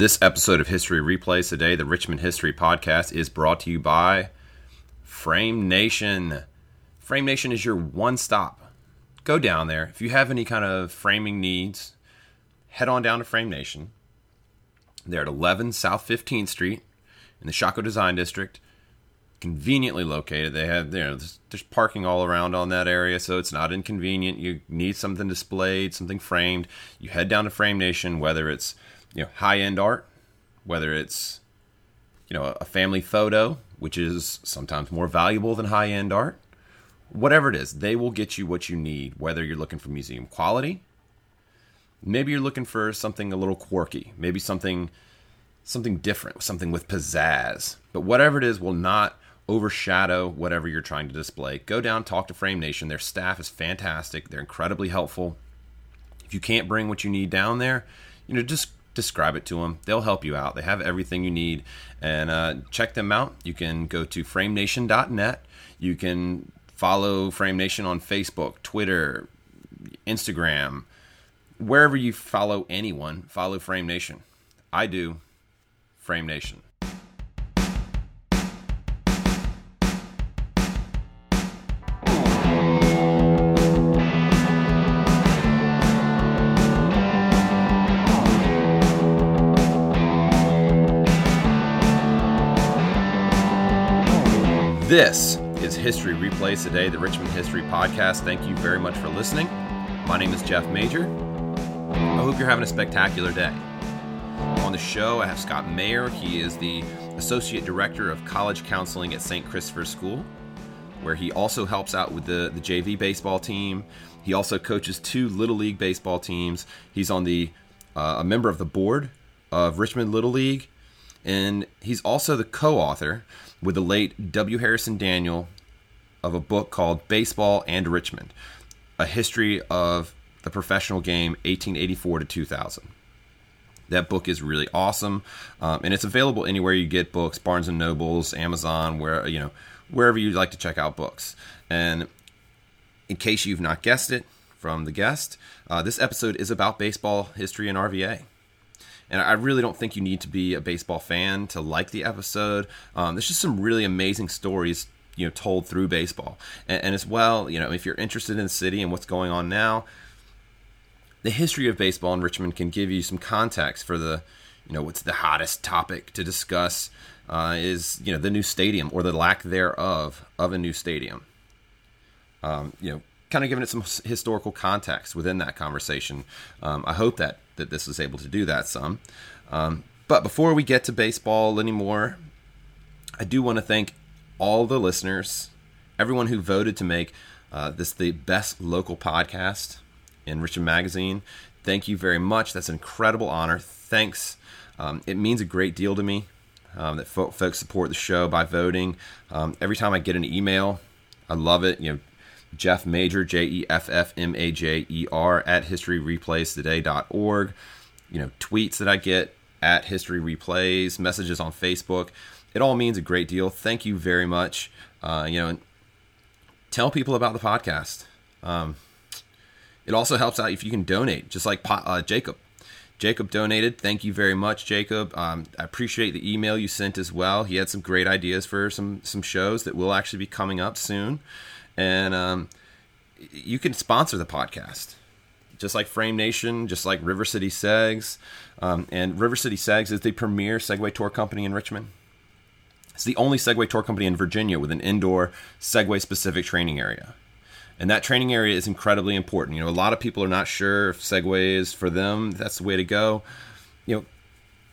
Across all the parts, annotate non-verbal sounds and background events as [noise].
This episode of History Replays Today, the Richmond History Podcast, is brought to you by Frame Nation. Frame Nation is your one stop. Go down there. If you have any kind of framing needs, head on down to Frame Nation. They're at 11 South 15th Street in the Shockoe Design District. Conveniently located. They have, you know, there's, there's parking all around on that area, so it's not inconvenient. You need something displayed, something framed. You head down to Frame Nation, whether it's you know high end art, whether it's you know a family photo, which is sometimes more valuable than high end art. Whatever it is, they will get you what you need. Whether you're looking for museum quality, maybe you're looking for something a little quirky, maybe something something different, something with pizzazz. But whatever it is will not overshadow whatever you're trying to display. Go down, talk to Frame Nation. Their staff is fantastic. They're incredibly helpful. If you can't bring what you need down there, you know, just describe it to them. They'll help you out. They have everything you need. And uh, check them out. You can go to framenation.net. You can follow Frame Nation on Facebook, Twitter, Instagram. Wherever you follow anyone, follow Frame Nation. I do. Frame Nation. This is History Replays Today, the Richmond History Podcast. Thank you very much for listening. My name is Jeff Majer. I hope you're having a spectacular day. On the show, I have Scott Mayer. He is the Associate Director of College Counseling at St. Christopher's School, where he also helps out with the, the JV baseball team. He also coaches two Little League baseball teams. He's on the uh, a member of the board of Richmond Little League, and he's also the co-author with the late W. Harrison Daniel of a book called Baseball and Richmond A History of the Professional Game 1884 to 2000. That book is really awesome, um, and it's available anywhere you get books: Barnes and Nobles, Amazon, where you know wherever you'd like to check out books. And in case you've not guessed it from the guest, uh, this episode is about baseball history and RVA. And I really don't think you need to be a baseball fan to like the episode. Um, there's just some really amazing stories, you know, told through baseball. And, and as well, you know, if you're interested in the city and what's going on now, the history of baseball in Richmond can give you some context for the, you know, what's the hottest topic to discuss uh, is, you know, the new stadium or the lack thereof of a new stadium. Um, you know, kind of giving it some historical context within that conversation. Um, I hope that that this was able to do that some. Um, but before we get to baseball anymore, I do want to thank all the listeners, everyone who voted to make uh, this the best local podcast in Richmond Magazine. Thank you very much. That's an incredible honor. Thanks. Um, it means a great deal to me um, that fo- folks support the show by voting. Um, every time I get an email, I love it. You know, Jeff Majer, J E F F M A J E R, at historyreplays.today.org. You know, tweets that I get at History Replays, messages on Facebook. It all means a great deal. Thank you very much. Uh, you know, tell people about the podcast. Um, it also helps out if you can donate, just like uh, Jacob. Jacob donated. Thank you very much, Jacob. Um, I appreciate the email you sent as well. He had some great ideas for some some shows that will actually be coming up soon and um, you can sponsor the podcast just like Frame Nation, just like River City Segs. Um, and River City Segs is the premier Segway tour company in Richmond. It's the only Segway tour company in Virginia with an indoor Segway specific training area. And that training area is incredibly important. You know, a lot of people are not sure if Segway is for them. That's the way to go. You know,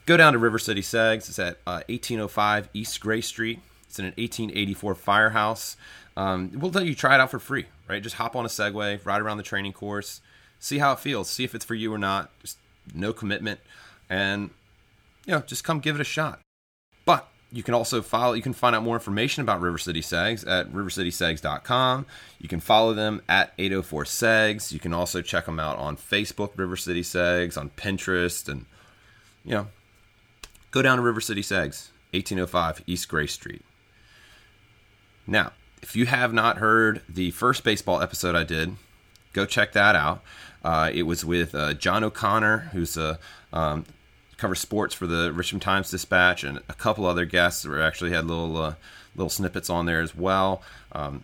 go down to River City Segs. It's at uh, 1805 East Gray Street. It's in an 1884 firehouse. Um, we'll let you try it out for free, right? Just hop on a Segway, ride around the training course, see how it feels, see if it's for you or not. Just no commitment, and you know, just come give it a shot. But you can also follow. You can find out more information about River City Segs at rivercitysegs.com. You can follow them at 804 Segs. You can also check them out on Facebook, River City Segs, on Pinterest, and you know, go down to River City Segs, 1805 East Gray Street. Now, if you have not heard the first baseball episode I did, go check that out. Uh, it was with uh, John O'Connor, who's a um, covers sports for the Richmond Times Dispatch, and a couple other guests that actually had little uh, little snippets on there as well. Um,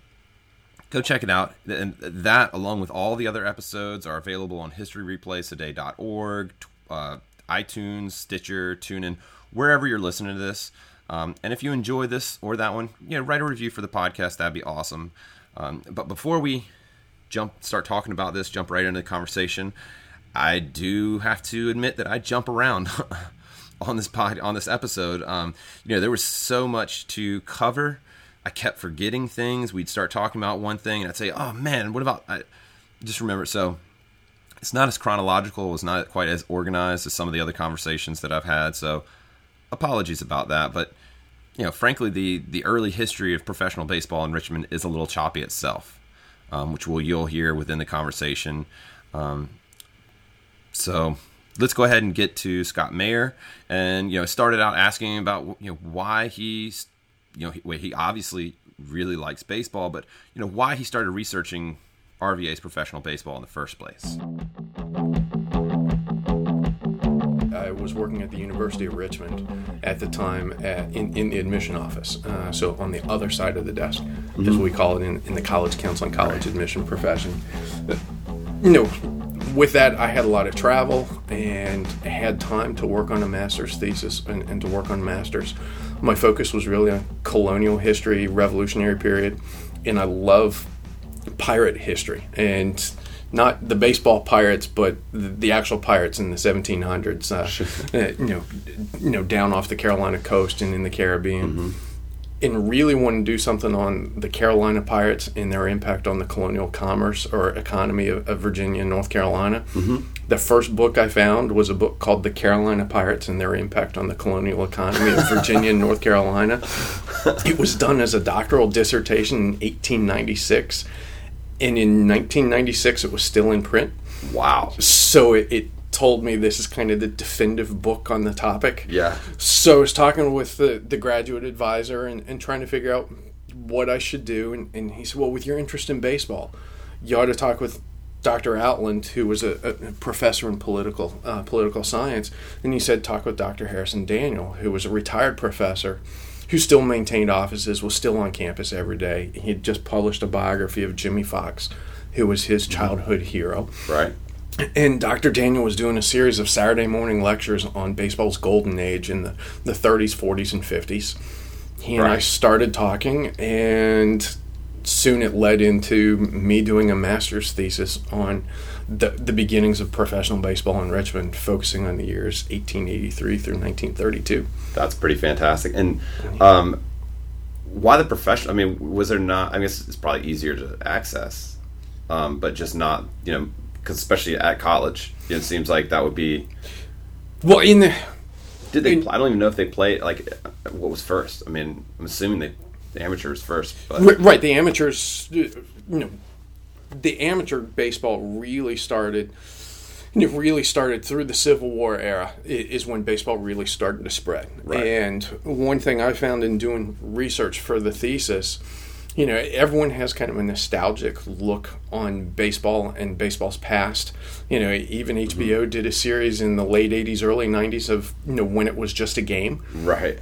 go check it out. And that, along with all the other episodes, are available on historyreplaystoday.org, uh, iTunes, Stitcher, TuneIn, wherever you're listening to this. Um, and if you enjoy this or that one, you know, write a review for the podcast. That'd be awesome. Um, but before we jump, start talking about this, jump right into the conversation. I do have to admit that I jump around [laughs] on this pod, on this episode. Um, you know, there was so much to cover. I kept forgetting things. We'd start talking about one thing, and I'd say, "Oh man, what about?" I just remember. So it's not as chronological. It was not quite as organized as some of the other conversations that I've had. So apologies about that. But you know, frankly, the the early history of professional baseball in Richmond is a little choppy itself, um, which will you'll hear within the conversation. Um, so let's go ahead and get to Scott Mayer, and you know, started out asking about you know why he's you know he, he obviously really likes baseball, but you know why he started researching RVA's professional baseball in the first place. Was working at the University of Richmond at the time at, in, in the admission office. Uh, so on the other side of the desk, mm-hmm. as we call it in, in the college counseling, college admission profession. But, you know, with that, I had a lot of travel and had time to work on a master's thesis and, and to work on masters. My focus was really on colonial history, revolutionary period, and I love pirate history. And not the baseball pirates, but the, the actual pirates in the 1700s. Uh, sure. [laughs] uh, you know, you know, down off the Carolina coast and in the Caribbean. Mm-hmm. And really want to do something on the Carolina pirates and their impact on the colonial commerce or economy of, of Virginia and North Carolina. Mm-hmm. The first book I found was a book called The Carolina Pirates and Their Impact on the Colonial Economy of Virginia and North Carolina. [laughs] It was done as a doctoral dissertation in 1896 and in 1996 it was still in print. Wow! So it, it told me this is kind of the definitive book on the topic. Yeah. So I was talking with the, the graduate advisor and, and trying to figure out what I should do. And, and he said, Well, with your interest in baseball, you ought to talk with Dr. Outland, who was a, a professor in political uh, political science. And he said, Talk with Dr. Harrison Daniel, who was a retired professor who still maintained offices, was still on campus every day. He had just published a biography of Jimmie Foxx, who was his mm-hmm. childhood hero. Right. And Dr. Daniel was doing a series of Saturday morning lectures on baseball's golden age in the, the 30s, 40s, and 50s. He and right. I started talking, and soon it led into me doing a master's thesis on the, the beginnings of professional baseball in Richmond, focusing on the years 1883 through 1932. That's pretty fantastic. And um, why the professional? I mean, was there not? I guess it's probably easier to access, um, but just not, you know, because especially at college, it seems like that would be. Well, in the. Did they? In, I don't even know if they played. Like, what was first? I mean, I'm assuming they the amateurs first. But. Right, the amateurs. You know, the amateur baseball really started it really started through the Civil War era is when baseball really started to spread. Right. And one thing I found in doing research for the thesis, you know, everyone has kind of a nostalgic look on baseball and baseball's past. You know, even HBO mm-hmm. did a series in the late 80s, early 90s of, you know, when it was just a game. Right.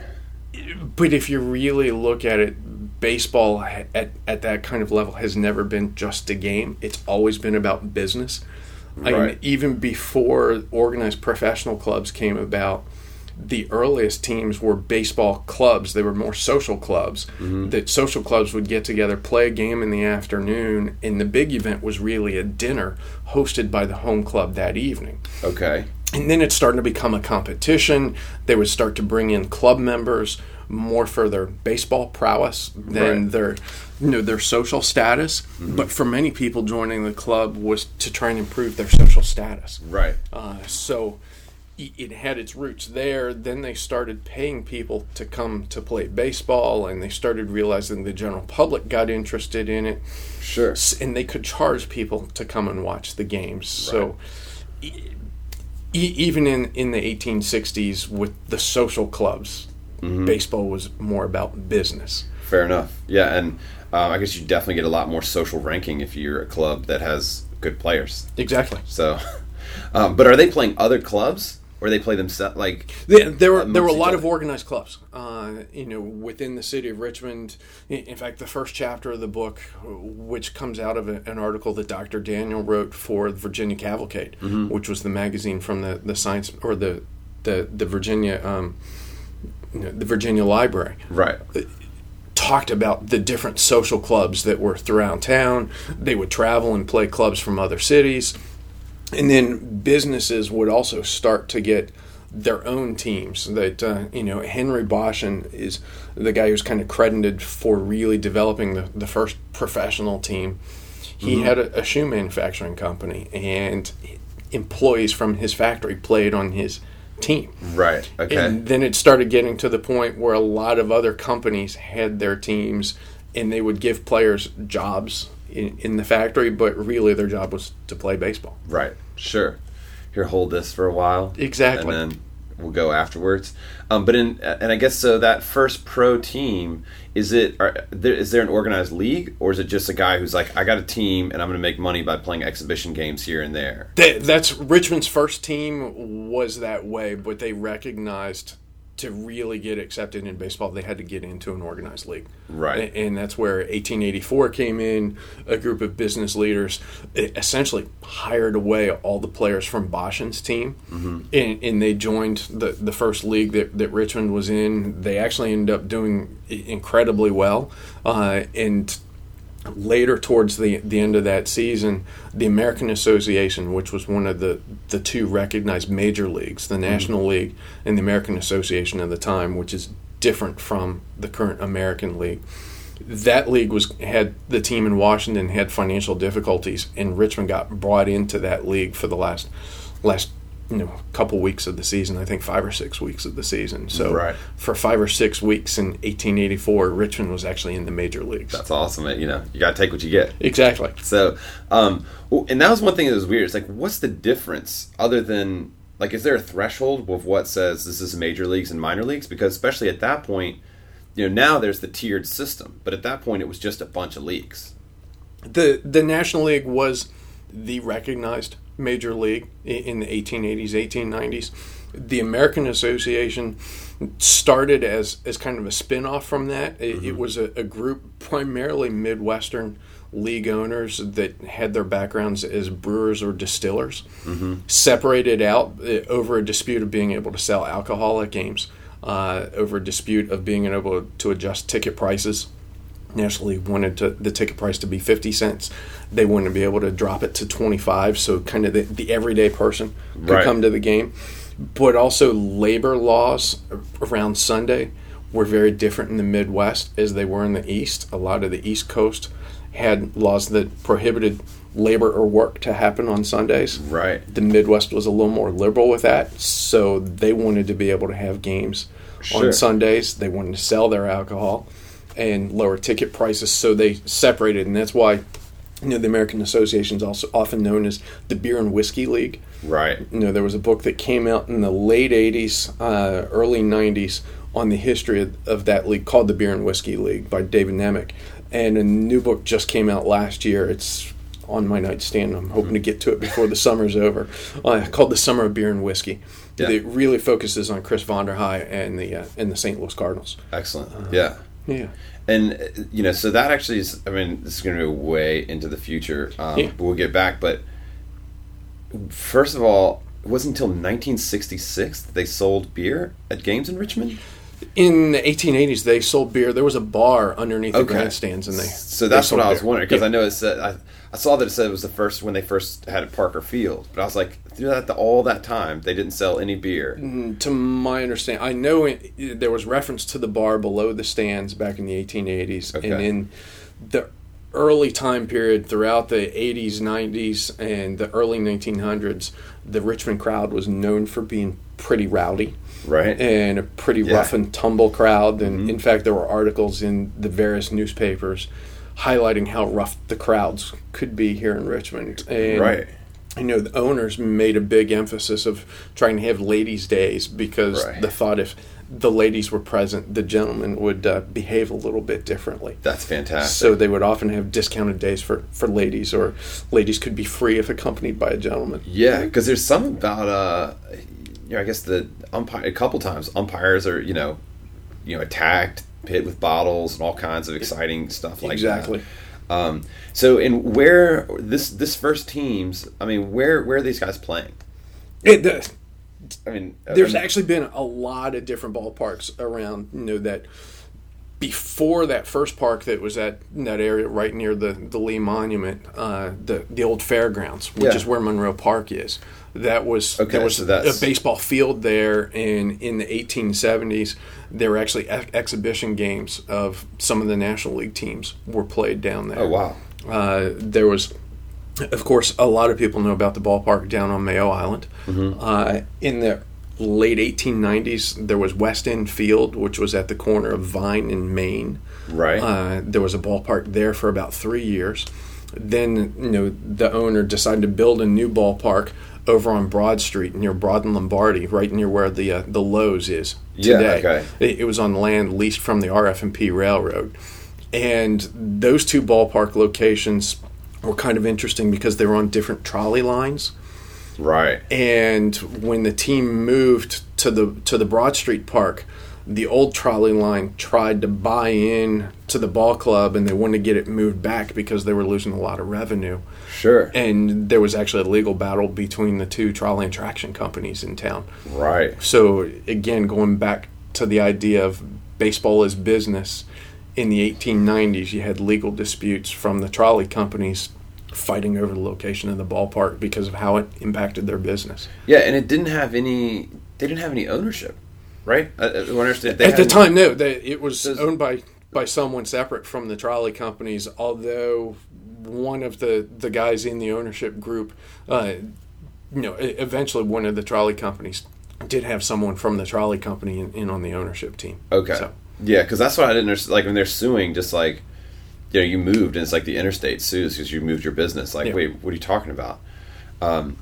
But if you really look at it, baseball at, at that kind of level has never been just a game. It's always been about business. Right. I mean, even before organized professional clubs came about, the earliest teams were baseball clubs. They were more social clubs. Mm-hmm. That social clubs would get together, play a game in the afternoon, and the big event was really a dinner hosted by the home club that evening. Okay. And then it started to become a competition. They would start to bring in club members more for their baseball prowess than right. their you know their social status. Mm-hmm. But for many people, joining the club was to try and improve their social status. Right. Uh, so it had its roots there. Then they started paying people to come to play baseball, and they started realizing the general public got interested in it. Sure. And they could charge people to come and watch the games. Right. So e- even in, in the 1860s, with the social clubs, Mm-hmm. Baseball was more about business. Fair enough. Yeah, and uh, I guess you definitely get a lot more social ranking if you're a club that has good players. Exactly. So, [laughs] um, but are they playing other clubs? or they play themselves like There, there were amongst there were a lot other? of organized clubs, uh, you know, within the city of Richmond. In, fact, the first chapter of the book, which comes out of a, an article that Dr. Daniel wrote for the Virginia Cavalcade, Mm-hmm. which was the magazine from the, the science or the the the Virginia um, you know, the Virginia Library right talked about the different social clubs that were throughout town. They would travel and play clubs from other cities. And then businesses would also start to get their own teams. That, uh, you know, Henry Boschen is the guy who's kind of credited for really developing the, the first professional team. He had a, a shoe manufacturing company, and employees from his factory played on his team. right okay And then it started getting to the point where a lot of other companies had their teams and they would give players jobs in, in the factory, but really their job was to play baseball. right sure here hold this for a while Exactly. and then we'll go afterwards. Um, but in and I guess so that first pro team is it are, there, is there an organized league or is it just a guy who's like I got a team and I'm going to make money by playing exhibition games here and there That, that's Richmond's first team was that way, but they recognized to really get accepted in baseball, they had to get into an organized league. Right. And that's where 1884 came in. A group of business leaders essentially hired away all the players from Boschen's team, and, and they joined the, the first league that, that Richmond was in. They actually ended up doing incredibly well. Uh, and later towards the the end of that season, the American Association, which was one of the the two recognized major leagues, the National mm-hmm. League and the American Association at the time, which is different from the current American League. That league was had the team in Washington had financial difficulties, and Richmond got brought into that league for the last last you know couple weeks of the season. I think five or six weeks of the season. So Right. for five or six weeks in 1884, Richmond was actually in the major leagues. that's awesome you know you got to take what you get Exactly. So, um, and that was one thing that was weird. It's like, what's the difference other than like, is there a threshold of what says this is major leagues and minor leagues? Because especially at that point, you know, now there's the tiered system, but at that point it was just a bunch of leagues. the the National League was the recognized major league in the 1880s, 1890s. The American Association started as as kind of a spin-off from that. It, it was a, a group primarily Midwestern league owners that had their backgrounds as brewers or distillers, separated out uh, over a dispute of being able to sell alcohol at games, uh, over a dispute of being able to adjust ticket prices. National League wanted to, the ticket price to be 50 cents. They wanted to be able to drop it to 25, so kind of the, the everyday person could Right. come to the game. But also, labor laws around Sunday were very different in the Midwest as they were in the East. A lot of the East Coast had laws that prohibited labor or work to happen on Sundays. Right. The Midwest was a little more liberal with that, so they wanted to be able to have games Sure. on Sundays. They wanted to sell their alcohol and lower ticket prices, so they separated, and that's why you know the American Association is also often known as the Beer and Whiskey League. Right. You know, there was a book that came out in the late '80s, uh, early '90s on the history of, of that league called the Beer and Whiskey League by David Nemec, and a new book just came out last year. It's on my nightstand. I'm hoping to get to it before the summer's over. Uh, called the Summer of Beer and Whiskey. Yeah. It really focuses on Chris Von der Ahe and the uh, and the St. Louis Cardinals. Excellent. yeah. Yeah. And uh, you know, so that actually is. I mean, this is going to go way into the future. Um, Yeah. but We'll get back, but first of all, it wasn't until 1966 that they sold beer at games in Richmond. In the 1880s, they sold beer. There was a bar underneath the Okay. grandstands, and they So they that's what sold I was beer. wondering because Yeah. I know it's. said I, I saw that it said it was the first when they first had it Parker Field, but I was like through that the, all that time they didn't sell any beer. to my understanding, I know it, there was reference to the bar below the stands back in the 1880s, and in the early time period throughout the 80s, 90s, and the early 1900s, the Richmond crowd was known for being pretty rowdy Right. and a pretty Yeah. Mm-hmm. rough and tumble crowd. And in fact, there were articles in the various newspapers highlighting how rough the crowds could be here in Richmond. And Right. I know the owners made a big emphasis of trying to have ladies' days because Right. the thought if the ladies were present, the gentlemen would uh, behave a little bit differently. That's fantastic. So they would often have discounted days for, for ladies, or ladies could be free if accompanied by a gentleman. yeah, because there's some about uh, you know, I guess the umpire a couple times umpires are you know, you know, attacked, hit with bottles and all kinds of exciting stuff like exactly. that. Um, so, in where this this first teams, I mean, where where are these guys playing? It, the, I mean, there's I mean, actually been a lot of different ballparks around. You know that before that first park that was at that area right near the the Lee Monument, uh, the the old fairgrounds, which Yeah. is where Monroe Park is. That was Okay, there was so a baseball field there, and in the 1870s, there were actually ex- exhibition games of some of the National League teams were played down there. Oh wow! Uh, there was, of course, a lot of people know about the ballpark down on Mayo Island. Mm-hmm. Uh, in the late 1890s, there was West End Field, which was at the corner of Vine and Main. Right. Uh, there was a ballpark there for about three years. Then, you know, the owner decided to build a new ballpark over on Broad Street near Broad and Lombardi, right near where the uh, the Lowe's is Yeah, today. okay. It, it was on land leased from the RF&P Railroad, and those two ballpark locations were kind of interesting because they were on different trolley lines. right. And when the team moved to the to the Broad Street Park, the old trolley line tried to buy in to the ball club, and they wanted to get it moved back because they were losing a lot of revenue. Sure. And there was actually a legal battle between the two trolley and traction companies in town. right. So again, going back to the idea of baseball as business, in the 1890s, you had legal disputes from the trolley companies fighting over the location of the ballpark because of how it impacted their business. Yeah, and it didn't have any. They didn't have any ownership, right? I, I understand. They At the time, no, they, it was Does- owned by by someone separate from the trolley companies. Although one of the the guys in the ownership group, uh, you know, eventually one of the trolley companies did have someone from the trolley company in, in on the ownership team. Okay. So- Yeah, because that's what I didn't understand. Like when they're suing, just like you know, you moved, and it's like the interstate sues because you moved your business. Like, Yeah. wait, what are you talking about? Um,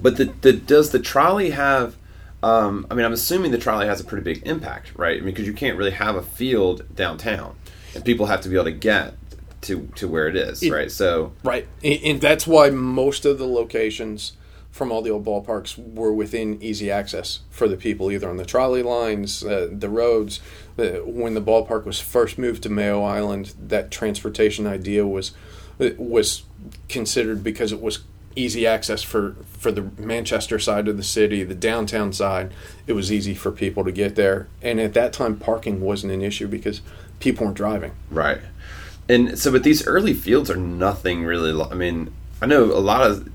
but the, the does the trolley have? Um, I mean, I'm assuming the trolley has a pretty big impact, right? I mean, because you can't really have a field downtown, and people have to be able to get to to where it is, It- right? So Right, and, and that's why most of the locations from all the old ballparks were within easy access for the people, either on the trolley lines, uh, the roads. Uh, when the ballpark was first moved to Mayo Island, that transportation idea was uh, was considered because it was easy access for for the Manchester side of the city, the downtown side. It was easy for people to get there, and at that time, parking wasn't an issue because people weren't driving. Right. And so, but these early fields are nothing really. I mean, I know a lot of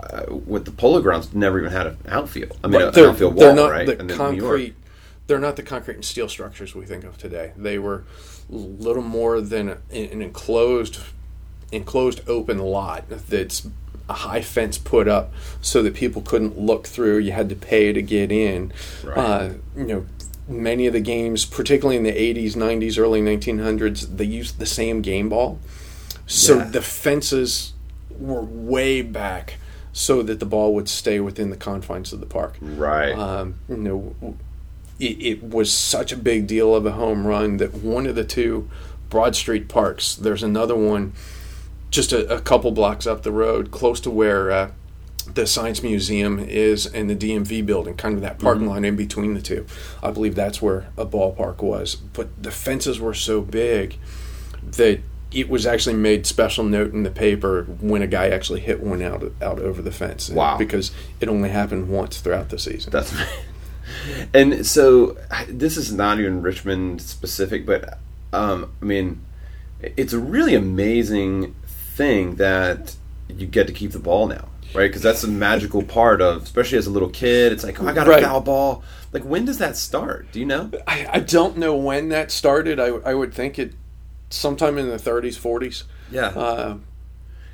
uh, with the polo grounds never even had an outfield. I mean, Right, an outfield wall, they're not right? the And then concrete. They're not the concrete and steel structures we think of today. They were little more than an enclosed, enclosed open lot that's a high fence put up so that people couldn't look through. You had to pay to get in. Right. Uh, you know, many of the games, particularly in the '80s, '90s, early 1900s, they used the same game ball. So Yeah. the fences were way back so that the ball would stay within the confines of the park. Right. Um, you know, it, it was such a big deal of a home run that one of the two Broad Street parks, there's another one just a, a couple blocks up the road, close to where uh, the Science Museum is and the DMV building, kind of that parking lot in between the two. I believe that's where a ballpark was. But the fences were so big that it was actually made special note in the paper when a guy actually hit one out out over the fence. Wow. Because it only happened once throughout the season. That's [laughs] and so this is not even Richmond specific, but um, I mean, it's a really amazing thing that you get to keep the ball now, right? Because that's a magical part of, especially as a little kid. It's like, oh, I got a Right. foul ball. Like, when does that start? Do you know? I, I don't know when that started. I, I would think it sometime in the 30s, 40s. Yeah. Uh,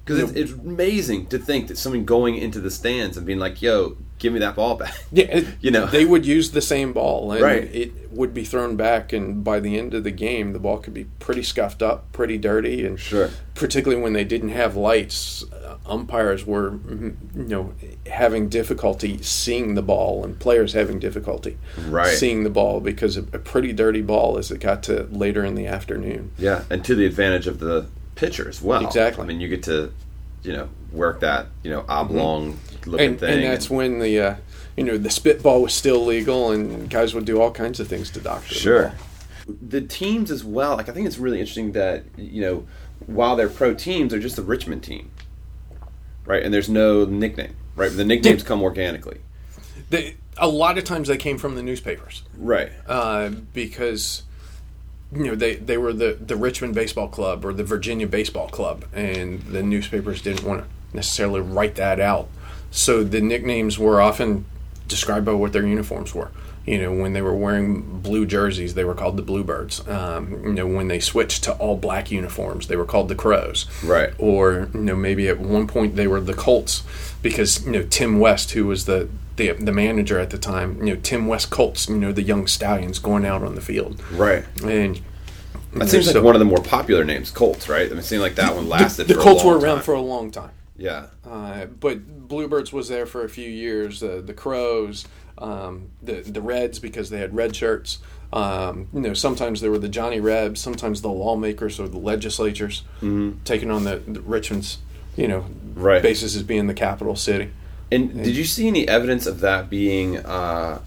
Because it's, it's amazing to think that someone going into the stands and being like, "Yo, give me that ball back." yeah, it- [laughs] You know. they would use the same ball, and Right. it would be thrown back. And by the end of the game, the ball could be pretty scuffed up, pretty dirty, and Sure. particularly when they didn't have lights, uh, umpires were, mm, you know, having difficulty seeing the ball, and players having difficulty Right. seeing the ball because a, a pretty dirty ball as it got to later in the afternoon. Yeah, and to the advantage of the pitcher as well. Exactly. I mean, you get to, you know, work that you know oblong looking and, thing. and that's when the uh, you know the spitball was still legal, and guys would do all kinds of things to doctor. the Sure. The teams as well. Like I think it's really interesting that you know while they're pro teams, they're just the Richmond team, right? And there's no nickname, right? The nicknames come organically, They, a lot of times they came from the newspapers. right? uh, because you know they, they were the, the Richmond Baseball Club or the Virginia Baseball Club, and the newspapers didn't want to necessarily write that out. So the nicknames were often described by what their uniforms were. You know, when they were wearing blue jerseys, they were called the Bluebirds. Um, you know, when they switched to all black uniforms, they were called the Crows. Right. Or you know, maybe at one point they were the Colts because you know Tim West, who was the the, the manager at the time, you know Tim West Colts, you know the young stallions going out on the field, Right. and That seems like one of the more popular names, Colts, right? I mean, it seemed like that one lasted. the for Colts a long were around time. for a long time. yeah, Uh, but Bluebirds was there for a few years. Uh, the Crows, um, the the Reds because they had red shirts. Um, you know, sometimes they were the Johnny Rebs, sometimes the lawmakers or the legislatures taking on the, the Richmond's, you know, Right. basis as being the capital city. And did you see any evidence of that being uh,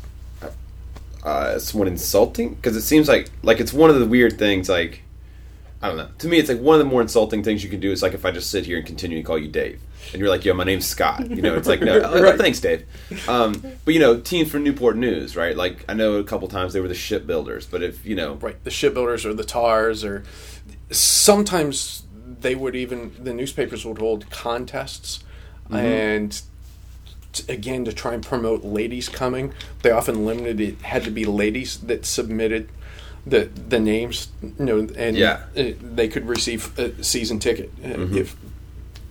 uh, somewhat insulting? Because it seems like like it's one of the weird things. Like I don't know. To me, it's like one of the more insulting things you can do is like if I just sit here and continue to call you Dave, and you're like, "Yo, my name's Scott." You know, it's like, "No, [laughs] oh, Right. thanks, Dave." Um, but you know, teams from Newport News, right? Like I know a couple times they were the shipbuilders, but if you know, right the shipbuilders or the tars or sometimes they would even the newspapers would hold contests and t- again to try and promote ladies coming they often limited it had to be ladies that submitted the the names you know and Yeah. uh, they could receive a season ticket uh, if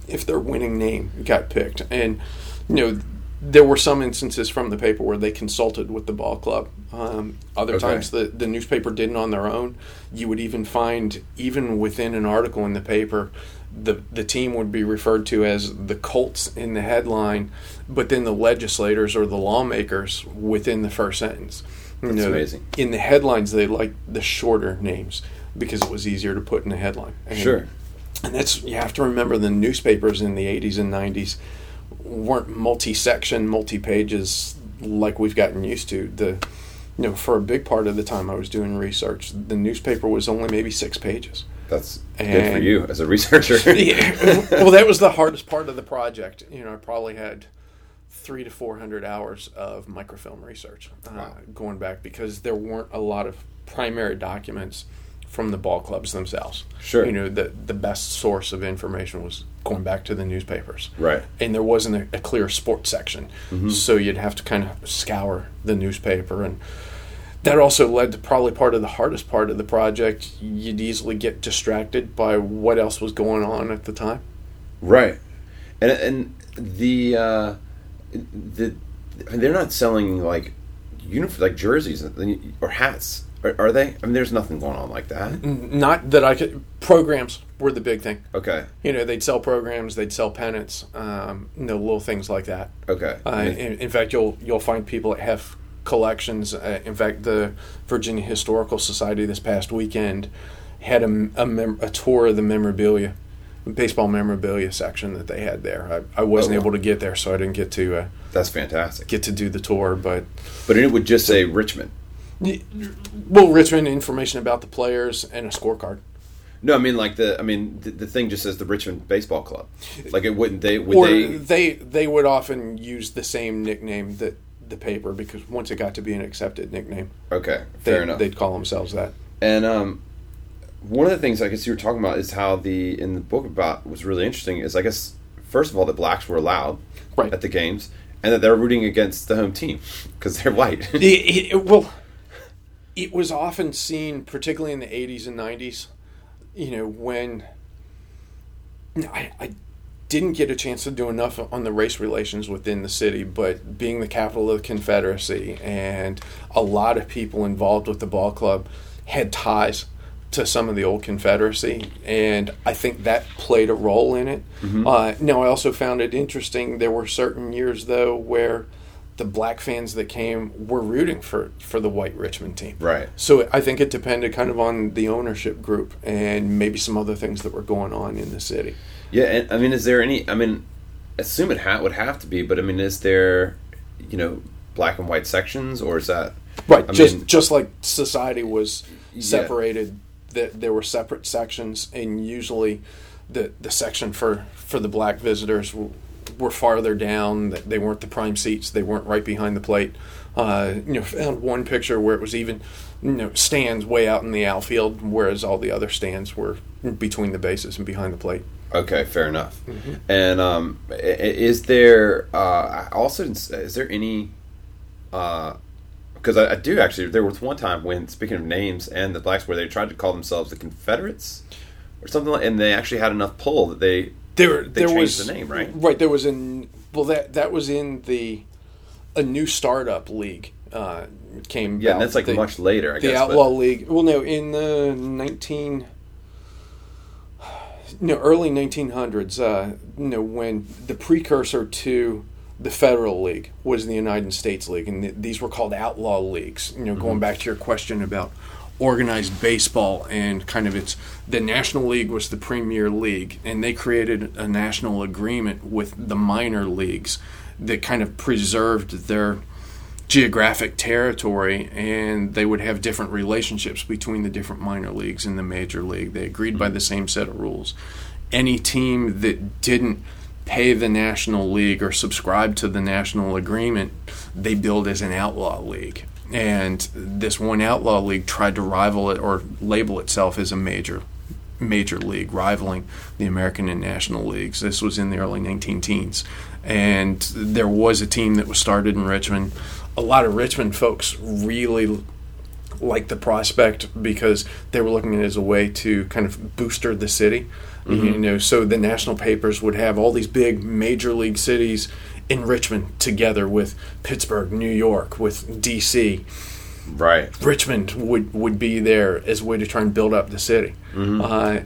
if their winning name got picked. And you know, there were some instances from the paper where they consulted with the ball club. Um, other Okay. times the the newspaper didn't on their own. You would even find even within an article in the paper. The, the team would be referred to as the Colts in the headline, but then the legislators or the lawmakers within the first sentence. You That's amazing. In the headlines, they liked the shorter names because it was easier to put in a headline. And sure, and that's you have to remember the newspapers in the 80s and 90s weren't multi-section, multi-pages like we've gotten used to. The you know, for a big part of the time I was doing research, the newspaper was only maybe six pages. that's good for you as a researcher. [laughs] Yeah. well, that was the hardest part of the project. You know, I probably had three to four hundred hours of microfilm research uh, Wow. going back because there weren't a lot of primary documents from the ball clubs themselves. Sure. You know, the the best source of information was going back to the newspapers. Right. And there wasn't a, a clear sports section, so you'd have to kind of scour the newspaper and. That also led to probably part of the hardest part of the project. You'd easily get distracted by what else was going on at the time. Right, and and the uh, the they're not selling like uniform like jerseys or hats, are, are they? I mean, there's nothing going on like that. Not that I could. Programs were the big thing. Okay, You know, they'd sell programs, they'd sell pennants, um, you know, little things like that. okay, Uh, in, in fact, you'll you'll find people that have collections. Uh, in fact, the Virginia Historical Society this past weekend had a, a, mem- a tour of the memorabilia, baseball memorabilia section that they had there. I, I wasn't Oh, wow. able to get there, so I didn't get to uh, that's fantastic. get to do the tour. But But it would just say Richmond. well, Richmond information about the players and a scorecard. No, I mean like the I mean the, the thing just says the Richmond Baseball Club. Like it wouldn't they would or they they they would often use the same nickname that the paper because once it got to be an accepted nickname, okay they, fair enough. they'd call themselves that. And um, one of the things I guess you were talking about is how the in the book about was really interesting is I guess first of all that blacks were allowed Right. at the games and that they're rooting against the home team because they're white. [laughs] It, it, well, it was often seen, particularly in the '80s and '90s. You know, when I, I didn't get a chance to do enough on the race relations within the city, but being the capital of the Confederacy and a lot of people involved with the ball club had ties to some of the old Confederacy, and I think that played a role in it. Uh, now, I also found it interesting. There were certain years, though, where the black fans that came were rooting for, for the white Richmond team. Right. So I think it depended kind of on the ownership group and maybe some other things that were going on in the city. Yeah, and I mean, is there any? I mean, assume it ha- would have to be, but I mean, is there, you know, black and white sections, or is that Right. I just mean- just like society was separated, that there were separate sections, and usually the the section for for the black visitors were farther down. that They weren't the prime seats. They weren't right behind the plate. Uh, you know, found one picture where it was even you know stands way out in the outfield, whereas all the other stands were between the bases and behind the plate. Okay, fair enough. And um, is there uh, also is there any? Because I, I do actually. There was one time when speaking of names and the blacks, where they tried to call themselves the Confederates or something, like, and they actually had enough pull that they There, They there changed was the name, right? Right. There was in well that that was in the a new startup league uh, came. yeah, and that's like the, much later. I the guess. but- outlaw league. Well, no, in the nineteen. No, early 1900s. Uh, you know, when the precursor to the Federal League was the United States League, and th- these were called outlaw leagues. You know, mm-hmm. going back to your question about organized baseball and kind of its the National League was the premier league, and they created a national agreement with the minor leagues that kind of preserved their geographic territory and they would have different relationships between the different minor leagues and the major league. They agreed by mm-hmm. the same set of rules. Any team that didn't pay the National League or subscribe to the national agreement, they billed as an outlaw league. And this one outlaw league tried to rival it or label itself as a major major league, rivaling the American and National Leagues. This was in the early 19 teens. And there was a team that was started in Richmond. A lot of Richmond folks really liked the prospect because they were looking at it as a way to kind of booster the city. You know, so the national papers would have all these big major league cities in Richmond together with Pittsburgh, New York, with DC. right. Richmond would, would be there as a way to try and build up the city. Uh,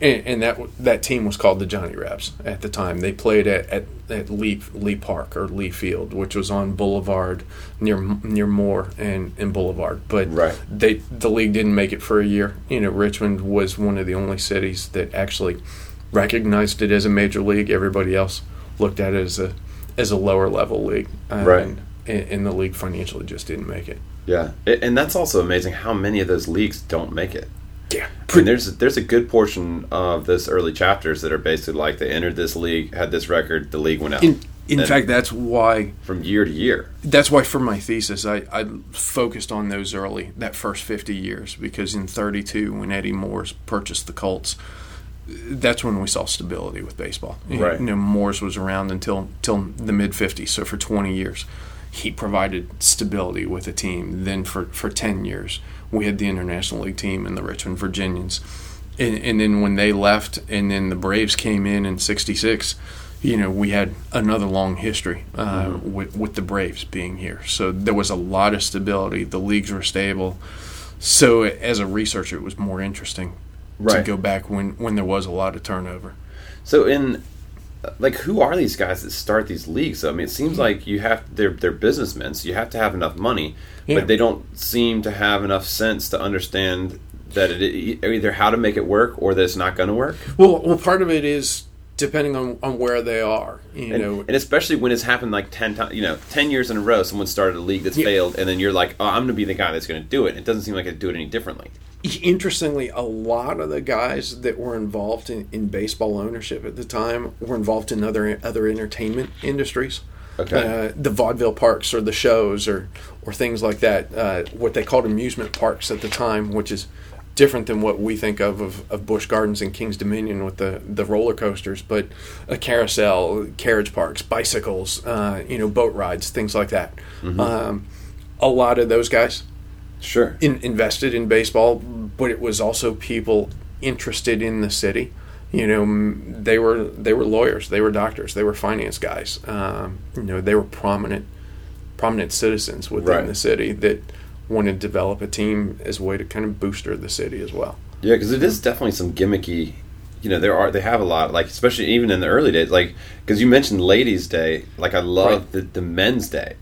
and, and that that team was called the Johnny Rebs at the time. They played at, at, at Lee, Lee Park or Lee Field, which was on Boulevard near near Moore and, and Boulevard. But Right. they the league didn't make it for a year. You know, Richmond was one of the only cities that actually recognized it as a major league. Everybody else looked at it as a as a lower level league. And, Right. And, and the league financially just didn't make it. Yeah, and that's also amazing how many of those leagues don't make it. Yeah. And there's there's a good portion of this early chapters that are basically like they entered this league, had this record, the league went out. In, in fact, that's why from year to year. that's why for my thesis I, I focused on those early that first 50 years because in 32 when Eddie Mooers purchased the Colts that's when we saw stability with baseball. Right. You know, Mooers was around until till the mid 50s, so for 20 years he provided stability with a team. Then for, for 10 years we had the International League team and the Richmond Virginians. And, and then when they left and then the Braves came in in 66, you know, we had another long history uh, with, with the Braves being here. So there was a lot of stability. The leagues were stable. So as a researcher, it was more interesting to go back when, when there was a lot of turnover. So in like who are these guys that start these leagues? I mean, it seems hmm. like you have they're they're businessmen, so you have to have enough money, Yeah. but they don't seem to have enough sense to understand that it either how to make it work or that it's not going to work. Well, well, part of it is depending on, on where they are. You And, know, and especially when it's happened like 10 times, you know, 10 years in a row, someone started a league that's Yeah. failed, and then you're like, oh, I'm going to be the guy that's going to do it. It doesn't seem like I'd do it any differently. interestingly, a lot of the guys that were involved in, in baseball ownership at the time were involved in other other entertainment industries. Okay. Uh, the vaudeville parks or the shows or or things like that. Uh, what they called amusement parks at the time, which is different than what we think of of, of Busch Gardens and King's Dominion with the, the roller coasters, but a carousel, carriage parks, bicycles, uh, you know, boat rides, things like that. Um, a lot of those guys Sure. in, invested in baseball, but it was also people interested in the city. You know, they were they were lawyers, they were doctors, they were finance guys. Um, you know, they were prominent prominent citizens within Right. the city that wanted to develop a team as a way to kind of booster the city as well. Yeah, because it is definitely some gimmicky. You know, there are they have a lot like especially even in the early days, like because you mentioned Ladies' Day. Like I love Right. the, the Men's Day,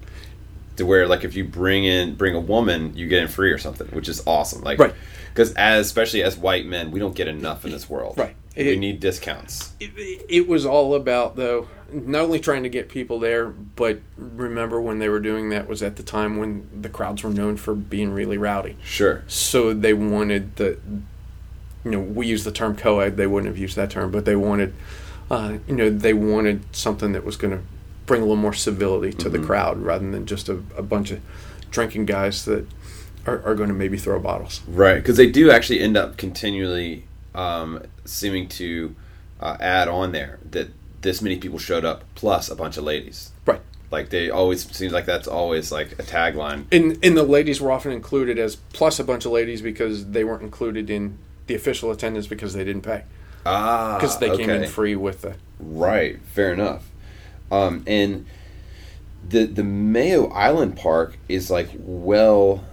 to where like if you bring in bring a woman, you get in free or something, which is awesome. Like Right. because as especially as white men, we don't get enough in this world. Right. we need discounts. It, it was all about though not only trying to get people there, but remember when they were doing that was at the time when the crowds were known for being really rowdy. Sure. So they wanted the, you know, we use the term co-ed. They wouldn't have used that term, but they wanted, uh, you know, they wanted something that was going to bring a little more civility to the crowd rather than just a, a bunch of drinking guys that are, are going to maybe throw bottles. Right, because they do actually end up continually um, seeming to uh, add on there that this many people showed up plus a bunch of ladies. Right. Like they always seems like that's always like a tagline. And and the ladies were often included as plus a bunch of ladies because they weren't included in the official attendance because they didn't pay Ah, because they came in free with the Right, fair enough. Um, and the the Mayo Island Park is like well,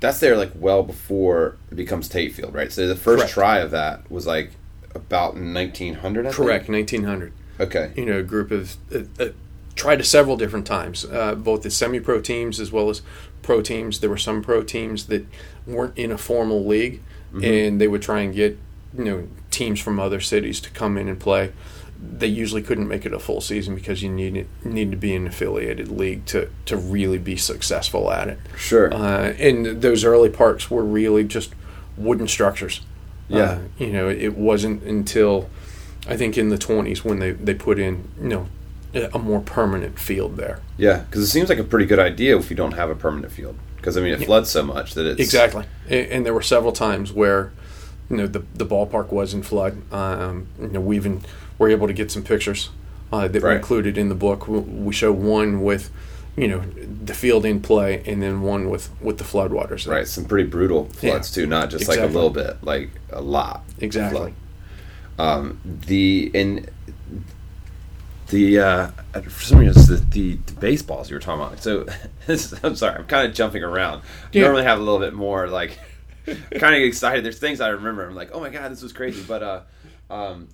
that's there like well before it becomes Tate Field, right? So the first Correct. try of that was like about 1900. I think? correct 1900. Okay. you know, a group of uh, uh, tried several different times, uh, both the semi-pro teams as well as pro teams. There were some pro teams that weren't in a formal league, and they would try and get you know teams from other cities to come in and play. They usually couldn't make it a full season because you need need to be an affiliated league to to really be successful at it. Sure. Uh, and those early parks were really just wooden structures. Yeah. Uh, you know, it wasn't until I think in the 20s when they, they put in, you know, a more permanent field there. Yeah, because it seems like a pretty good idea if you don't have a permanent field. Because I mean, it floods so much that it's Exactly. And, and there were several times where, you know, the, the ballpark was in flood. Um, you know, we even were able to get some pictures uh, that were included in the book. We, we show one with, you know, the field in play and then one with, with the floodwaters. right. Some pretty brutal floods too, not just like a little bit, like a lot. Exactly. Um, the and the uh, for some reason the, the, the baseballs you were talking about. So [laughs] I'm sorry, I'm kind of jumping around. Yeah. Normally have a little bit more like [laughs] kind of excited. There's things I remember. I'm like, oh my god, this was crazy. But uh, um,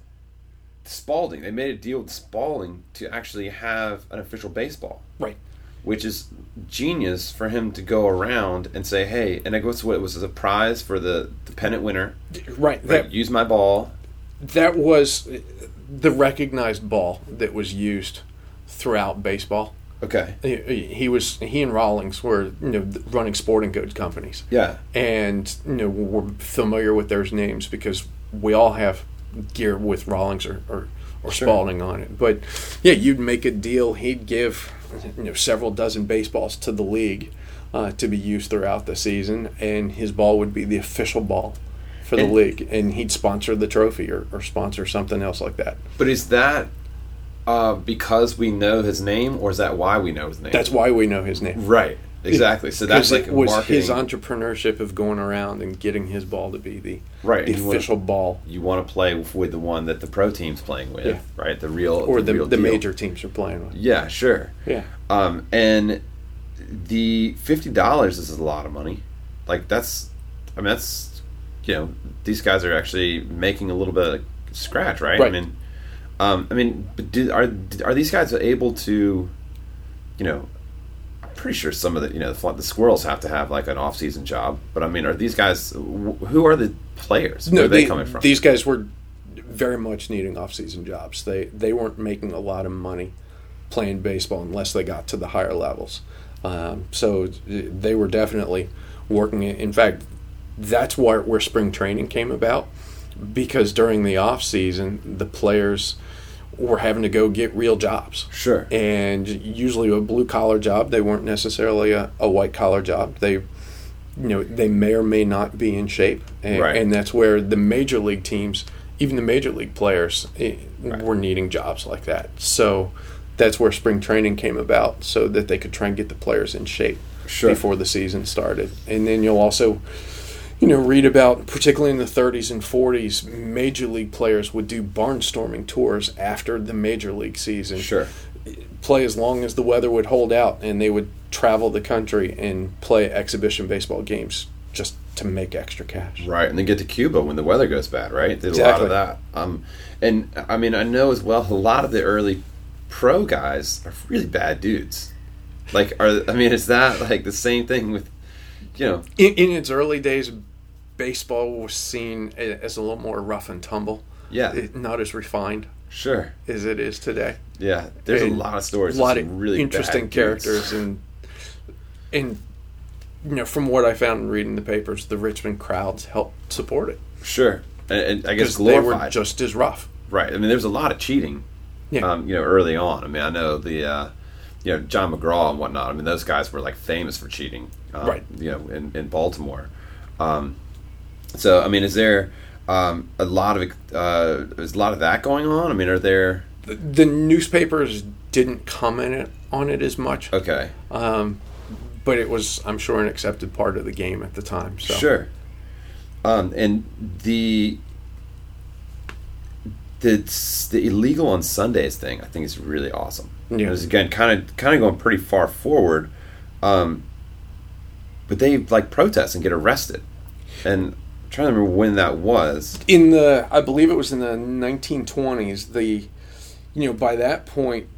Spalding, they made a deal with Spalding to actually have an official baseball. Right. which is genius for him to go around and say, "Hey," and I guess what it was as a prize for the, the pennant winner. Right. Right, That, use my ball. That was the recognized ball that was used throughout baseball. Okay. He, he was he and Rawlings were you know running sporting goods companies, Yeah. and you know we're familiar with those names because we all have gear with Rawlings or or, or Sure. Spalding on it. But yeah, you'd make a deal. He'd give you know several dozen baseballs to the league uh, to be used throughout the season, and his ball would be the official ball for the And- league, and he'd sponsor the trophy or, or sponsor something else like that. But is that uh, because we know his name, or is that why we know his name? That's why we know his name. right. Exactly. So that's like was marketing. his entrepreneurship of going around and getting his ball to be the Right, the and you wanna- official ball you want to play with the one that the pro team's playing with, Yeah. right? The real or the real the major teams are playing with. Yeah, sure. Yeah, Um, and the fifty dollars is a lot of money. Like that's, I mean, that's, you know, these guys are actually making a little bit of scratch, right? I mean, um, I mean, but do, are are these guys able to, you know, I'm pretty sure some of the you know the, the squirrels have to have like an off season job, but I mean, are these guys? Who are the players? Where are they the- coming from? These guys were very much needing off season jobs. They they weren't making a lot of money playing baseball unless they got to the higher levels. Um, so they were definitely working. In fact, that's where where spring training came about because during the off season, the players were having to go get real jobs. sure. and usually a blue collar job. They weren't necessarily a, a white collar job. They, you know, they may or may not be in shape, and, Right. and that's where the major league teams, even the major league players, eh, were needing jobs like that. So that's where spring training came about, so that they could try and get the players in shape Sure. before the season started. And then you'll also you know, read about, particularly in the 30s and 40s, major league players would do barnstorming tours after the major league season. Sure. Play as long as the weather would hold out, and they would travel the country and play exhibition baseball games just to make extra cash. Right, and then get to Cuba when the weather goes bad, right? Did a lot of that. Um, and I mean, I know as well a lot of the early pro guys are really bad dudes. Like, are I mean, is that like the same thing with, you know? In, in its early days, baseball was seen as a little more rough and tumble. Yeah. It, not as refined Sure. as it is today. Yeah. There's And a lot of stories. A lot of really interesting characters and and you know from what I found in reading the papers, the Richmond crowds helped support it Sure. And, and I guess they were just as rough. Right. I mean, there was a lot of cheating. Yeah. Um, you know, early on. I mean, I know the, uh, you know, John McGraw and whatnot. I mean, those guys were like famous for cheating. Um, Right. You know, in, in Baltimore. Um, so, I mean, is there um, a lot of uh, is a lot of that going on? I mean, are there? The, the newspapers didn't comment on it as much, Okay. um, but it was, I'm sure, an accepted part of the game at the time. So. Sure. Um, and the the the illegal on Sundays thing, I think is really awesome. Yeah. It was again kind of kind of going pretty far forward, um, but they like protest and get arrested, and trying to remember when that was. in the I believe it was in the 1920s the you know by that point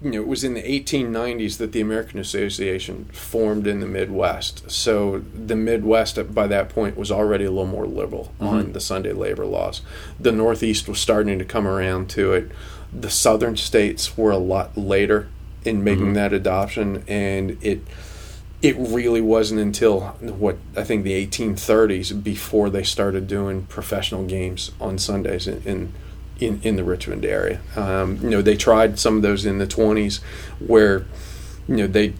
you know it was in the 1890s that the American Association formed in the Midwest. So the Midwest by that point was already a little more liberal mm-hmm. on the Sunday labor laws. The Northeast was starting to come around to it. The southern states were a lot later in making mm-hmm. that adoption and it it really wasn't until what I think the 1830s before they started doing professional games on Sundays in in, in, the Richmond area. Um, you know, they tried some of those in the 20s, where you know they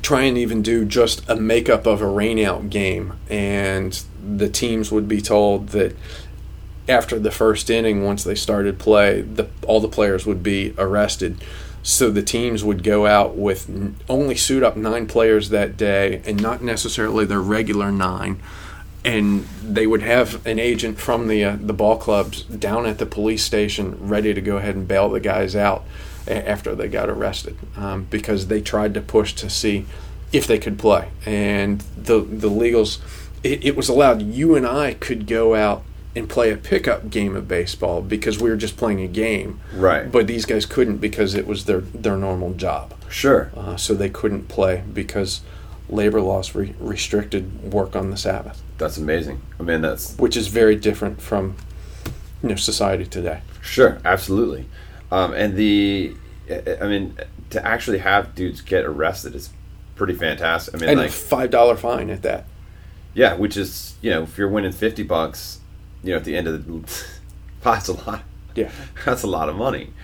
try and even do just a makeup of a rainout game, and the teams would be told that after the first inning, once they started play, the, all the players would be arrested. So the teams would go out with only suit up nine players that day, and not necessarily their regular nine. And they would have an agent from the uh, the ball clubs down at the police station, ready to go ahead and bail the guys out after they got arrested, um, because they tried to push to see if they could play. And the the legals, it, it was allowed. You and I could go out and play a pickup game of baseball because we were just playing a game. Right. But these guys couldn't because it was their their normal job. Sure. Uh, so they couldn't play because labor laws re- restricted work on the Sabbath, That's amazing. I mean, that's which is very different from you know society today. Sure, absolutely. Um, and the, I mean, to actually have dudes get arrested is pretty fantastic. I mean, And a like, five dollar fine at that. yeah, which is, you know, if you're winning 50 bucks, you know, at the end of the, [laughs] that's a lot. Yeah. [laughs] That's a lot of money.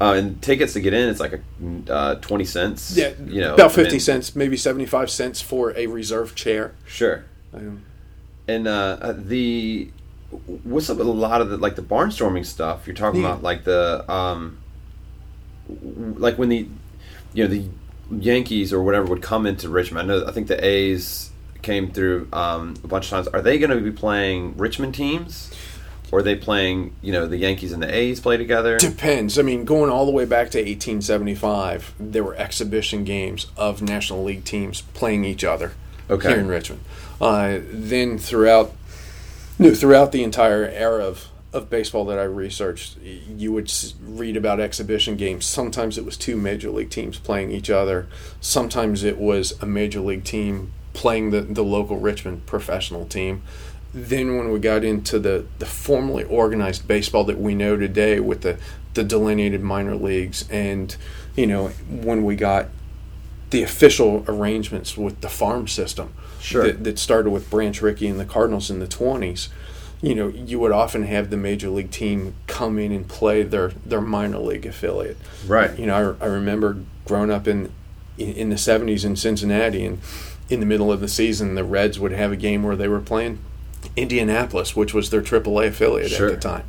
Uh, and tickets to get in, it's like a uh, 20 cents. Yeah, You know, about I mean, fifty cents, maybe seventy five cents for a reserve chair. Sure. Um, And uh, uh, the what's up with a lot of the like the barnstorming stuff? You're talking Yeah. about like the um, like when the you know the Yankees or whatever would come into Richmond. I know I think the A's came through um, a bunch of times. Are they going to be playing Richmond teams? Or are they playing, you know, the Yankees and the A's play together? Depends. I mean, going all the way back to 1875, there were exhibition games of National League teams playing each other Okay. here in Richmond. Uh, then throughout, you know, throughout the entire era of, of baseball that I researched, you would read about exhibition games. Sometimes it was two major league teams playing each other. Sometimes it was a major league team playing the, the local Richmond professional team. Then when we got into the, the formally organized baseball that we know today with the, the delineated minor leagues and you know when we got the official arrangements with the farm system Sure. that, that started with Branch Rickey and the Cardinals in the 20s you know you would often have the major league team come in and play their their minor league affiliate Right. you know I, I remember growing up in, in in the 70s in Cincinnati and in the middle of the season the Reds would have a game where they were playing Indianapolis which was their AAA affiliate Sure. at the time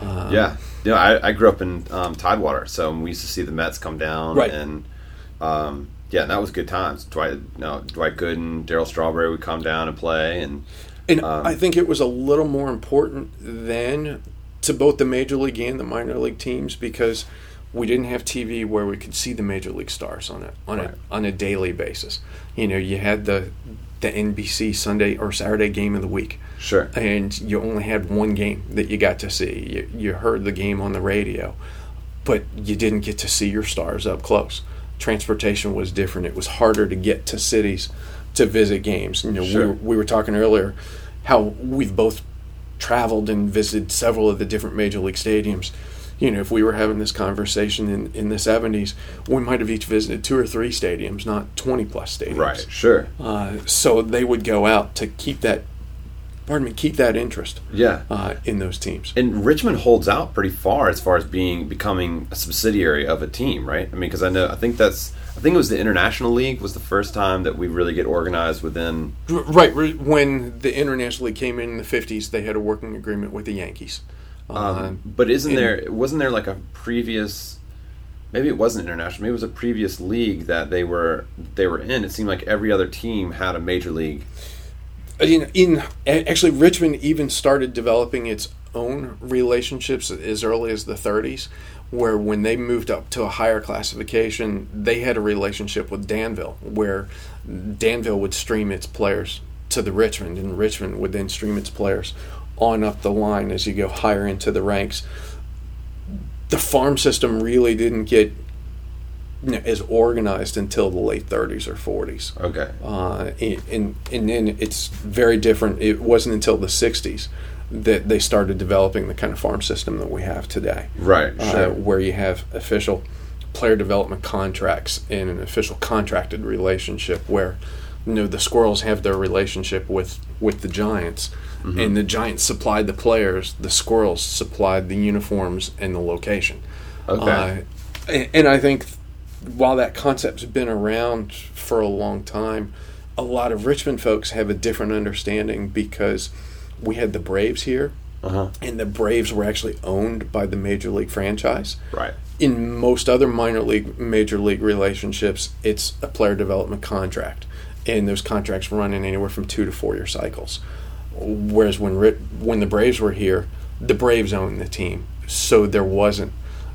uh, Yeah, you know, I, I grew up in um, Tidewater, so we used to see the Mets come down, Right. and um, yeah, and that was good times. Dwight, no, Dwight Gooden, Darryl Strawberry would come down and play, and And Um, I think it was a little more important then to both the major league and the minor league teams because we didn't have TV where we could see the major league stars on a on Right. a on a daily basis. You know, you had the the NBC Sunday or Saturday game of the week, sure, and you only had one game that you got to see. You, you heard the game on the radio, but you didn't get to see your stars up close. Transportation was different. It was harder to get to cities to visit games. You know, Sure. we, were, we were talking earlier how we've both traveled and visited several of the different major league stadiums. You know, if we were having this conversation in, in the 70s, we might have each visited two or three stadiums, not 20 plus stadiums. Right. Sure. Uh, so they would go out to keep that, pardon me, keep that interest Yeah. uh, in those teams. And Richmond holds out pretty far as far as being becoming a subsidiary of a team, right? I mean, because I know I think that's I think it was the International League was the first time that we really get organized within. Right. When the International League came in in the 50s, they had a working agreement with the Yankees. Uh, Um, but isn't there wasn't there like a previous? Maybe it wasn't international. Maybe it was a previous league that they were they were in. It seemed like every other team had a major league. in, in actually Richmond even started developing its own relationships as early as the 30s where when they moved up to a higher classification they had a relationship with Danville where Danville would stream its players to the Richmond and Richmond would then stream its players on up the line as you go higher into the ranks the farm system really didn't get you know, as organized until the late 30s or 40s Okay. uh, and, and then it's very different. It wasn't until the 60s that they started developing the kind of farm system that we have today, Right. uh, where you have official player development contracts and an official contracted relationship where you know the squirrels have their relationship with with the giants Mm-hmm. and the giants supplied the players the squirrels supplied the uniforms and the location Okay. uh, and, and i think while that concept's been around for a long time a lot of richmond folks have a different understanding because we had the braves here Uh huh. and the braves were actually owned by the major league franchise Right. in most other minor league major league relationships it's a player development contract and those contracts run in anywhere from two to four year cycles whereas when when the braves were here the braves owned the team so there wasn't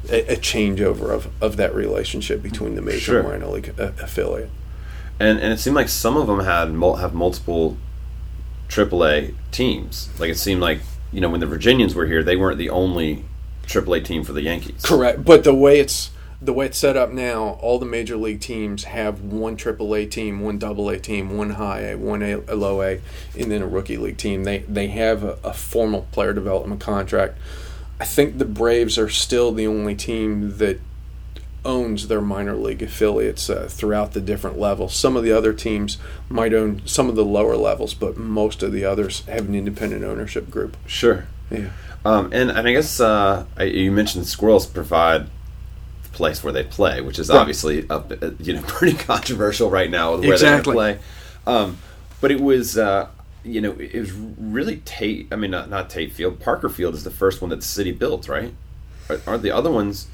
a, a changeover of, of that relationship between the major Sure. and minor league uh, affiliate And and it seemed like some of them had have multiple AAA teams. Like it seemed like you know when the Virginians were here, they weren't the only AAA team for the Yankees. Correct, but the way it's the way it's set up now, all the major league teams have one AAA team, one AA team, one high A, one a, low A, and then a rookie league team. They they have a, a formal player development contract. I think the Braves are still the only team that owns their minor league affiliates uh, throughout the different levels. Some of the other teams might own some of the lower levels, but most of the others have an independent ownership group. Sure. Yeah. Um, and, and I guess uh, I, you mentioned squirrels provide place where they play, which is Right. obviously up, you know [laughs] pretty controversial right now with where Exactly. they're going to play. Um, but it was uh, you know it was really Tate. I mean not not Tate Field. Parker Field is the first one that the city built, right? Are- Aren't the other ones?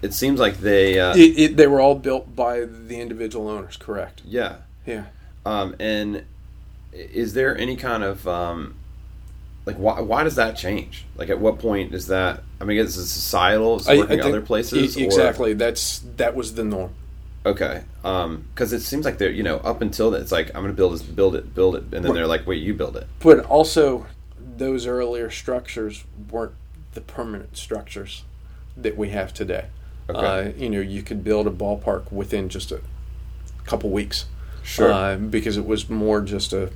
It seems like they uh, It, it, they were all built by the individual owners, correct? yeah. Yeah. Um, and is there any kind of um, like why, why does that change? Like at what point is that? I mean, is it societal? Is it working think- other places? e- or- exactly. That's that was the norm. okay. Because it seems like they're you know up until that it's like I'm going to build this, build it, build it, and then they're like, wait, you build it. But also, those earlier structures weren't the permanent structures that we have today. Okay. Uh, you know, you could build a ballpark within just a couple weeks. Sure. Uh, because it was more just a,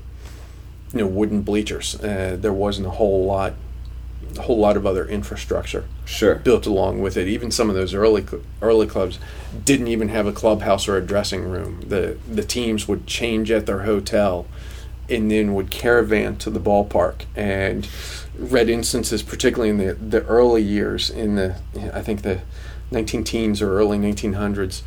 you know, wooden bleachers. Uh, there wasn't a whole lot, a whole lot of other infrastructure. Sure. built along with it. Even some of those early early clubs didn't even have a clubhouse or a dressing room. The the teams would change at their hotel, and then would caravan to the ballpark. And read instances, particularly in the the early years, in the I think the 19 teens or early 1900s,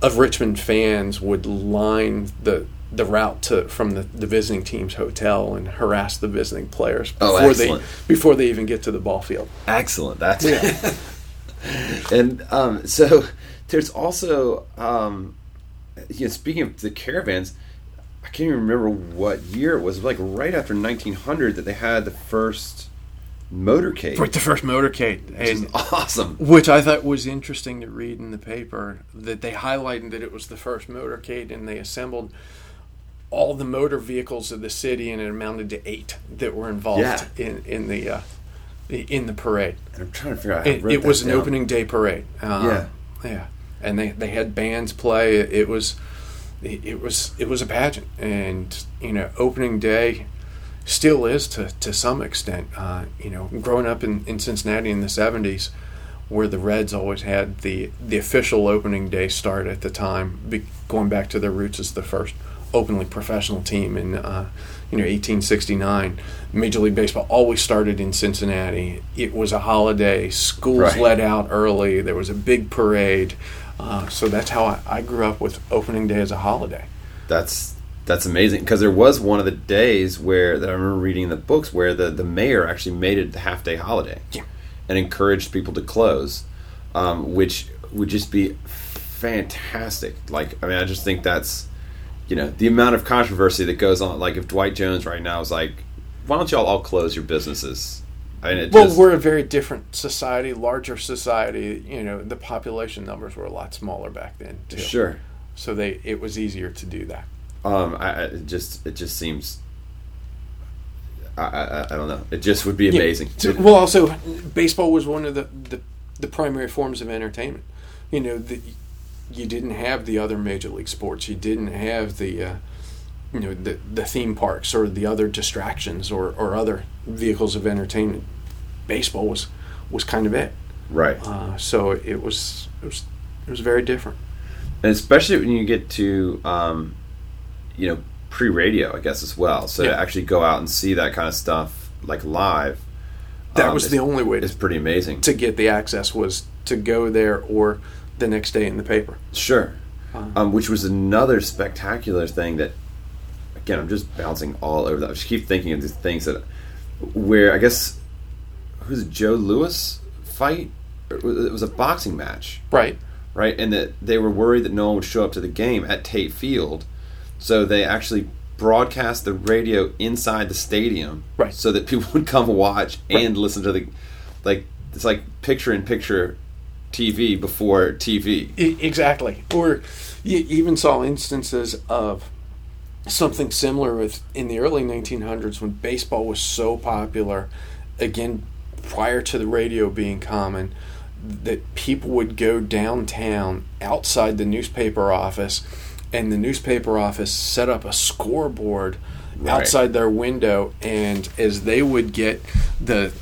of Richmond fans would line the the route to from the, the visiting team's hotel and harass the visiting players Oh, before they before they even get to the ball field. Excellent. That's [laughs] and um, so there's also um, you know, speaking of the caravans, I can't even remember what year it was. Like right after 1900 that they had the first motorcade. Right, the first motorcade, which is and awesome. which I thought was interesting to read in the paper that they highlighted that it was the first motorcade, and they assembled all the motor vehicles of the city, and it amounted to eight that were involved Yeah. in in the uh, in the parade. And I'm trying to figure out. How It, it was an down. opening day parade. Uh, Yeah. yeah, and they they had bands play. It, it was it, it was it was a pageant, and you know, opening day. still is to, to some extent. Uh, you know, growing up in, in Cincinnati in the 70s, where the Reds always had the, the official opening day start at the time, be, going back to their roots as the first openly professional team in uh, you know 1869. Major League Baseball always started in Cincinnati. It was a holiday. Schools Right. let out early. There was a big parade. Uh, so that's how I, I grew up with opening day as a holiday. That's that's amazing because there was one of the days where that I remember reading in the books where the, the mayor actually made it a half day holiday Yeah. and encouraged people to close, um, which would just be fantastic. Like I mean, I just think that's you know the amount of controversy that goes on. Like if Dwight Jones right now is like, why don't y'all all close your businesses? I mean, Well, just, we're a very different society, larger society. You know, the population numbers were a lot smaller back then. Too. sure. So they it was easier to do that. Um, I, I it just it just seems. I, I, I don't know. It just would be amazing. Yeah. Well, also, baseball was one of the, the, the primary forms of entertainment. You know, the, you didn't have the other major league sports. You didn't have the, uh, you know, the, the theme parks or the other distractions or, or other vehicles of entertainment. Baseball was was kind of it. right. Uh, so it was it was it was very different. and especially when you get to um, you know pre-radio i guess as well so Yeah. to actually go out and see that kind of stuff like live That um, was the only way It's pretty amazing to get the access was to go there or the next day in the paper. sure Uh, um, which was another spectacular thing that again i'm just bouncing all over that i just keep thinking of these things that where i guess who's joe lewis fight it was a boxing match Right. right? And that they were worried that no one would show up to the game at Tate Field, so they actually broadcast the radio inside the stadium, Right. So that people [laughs] would come watch Right. and listen to the, like it's like picture in picture TV before TV. I- exactly. Or you even saw instances of something similar with in the early 1900s when baseball was so popular, again, prior to the radio being common, that people would go downtown outside the newspaper office, and the newspaper office set up a scoreboard Right. outside their window, and as they would get the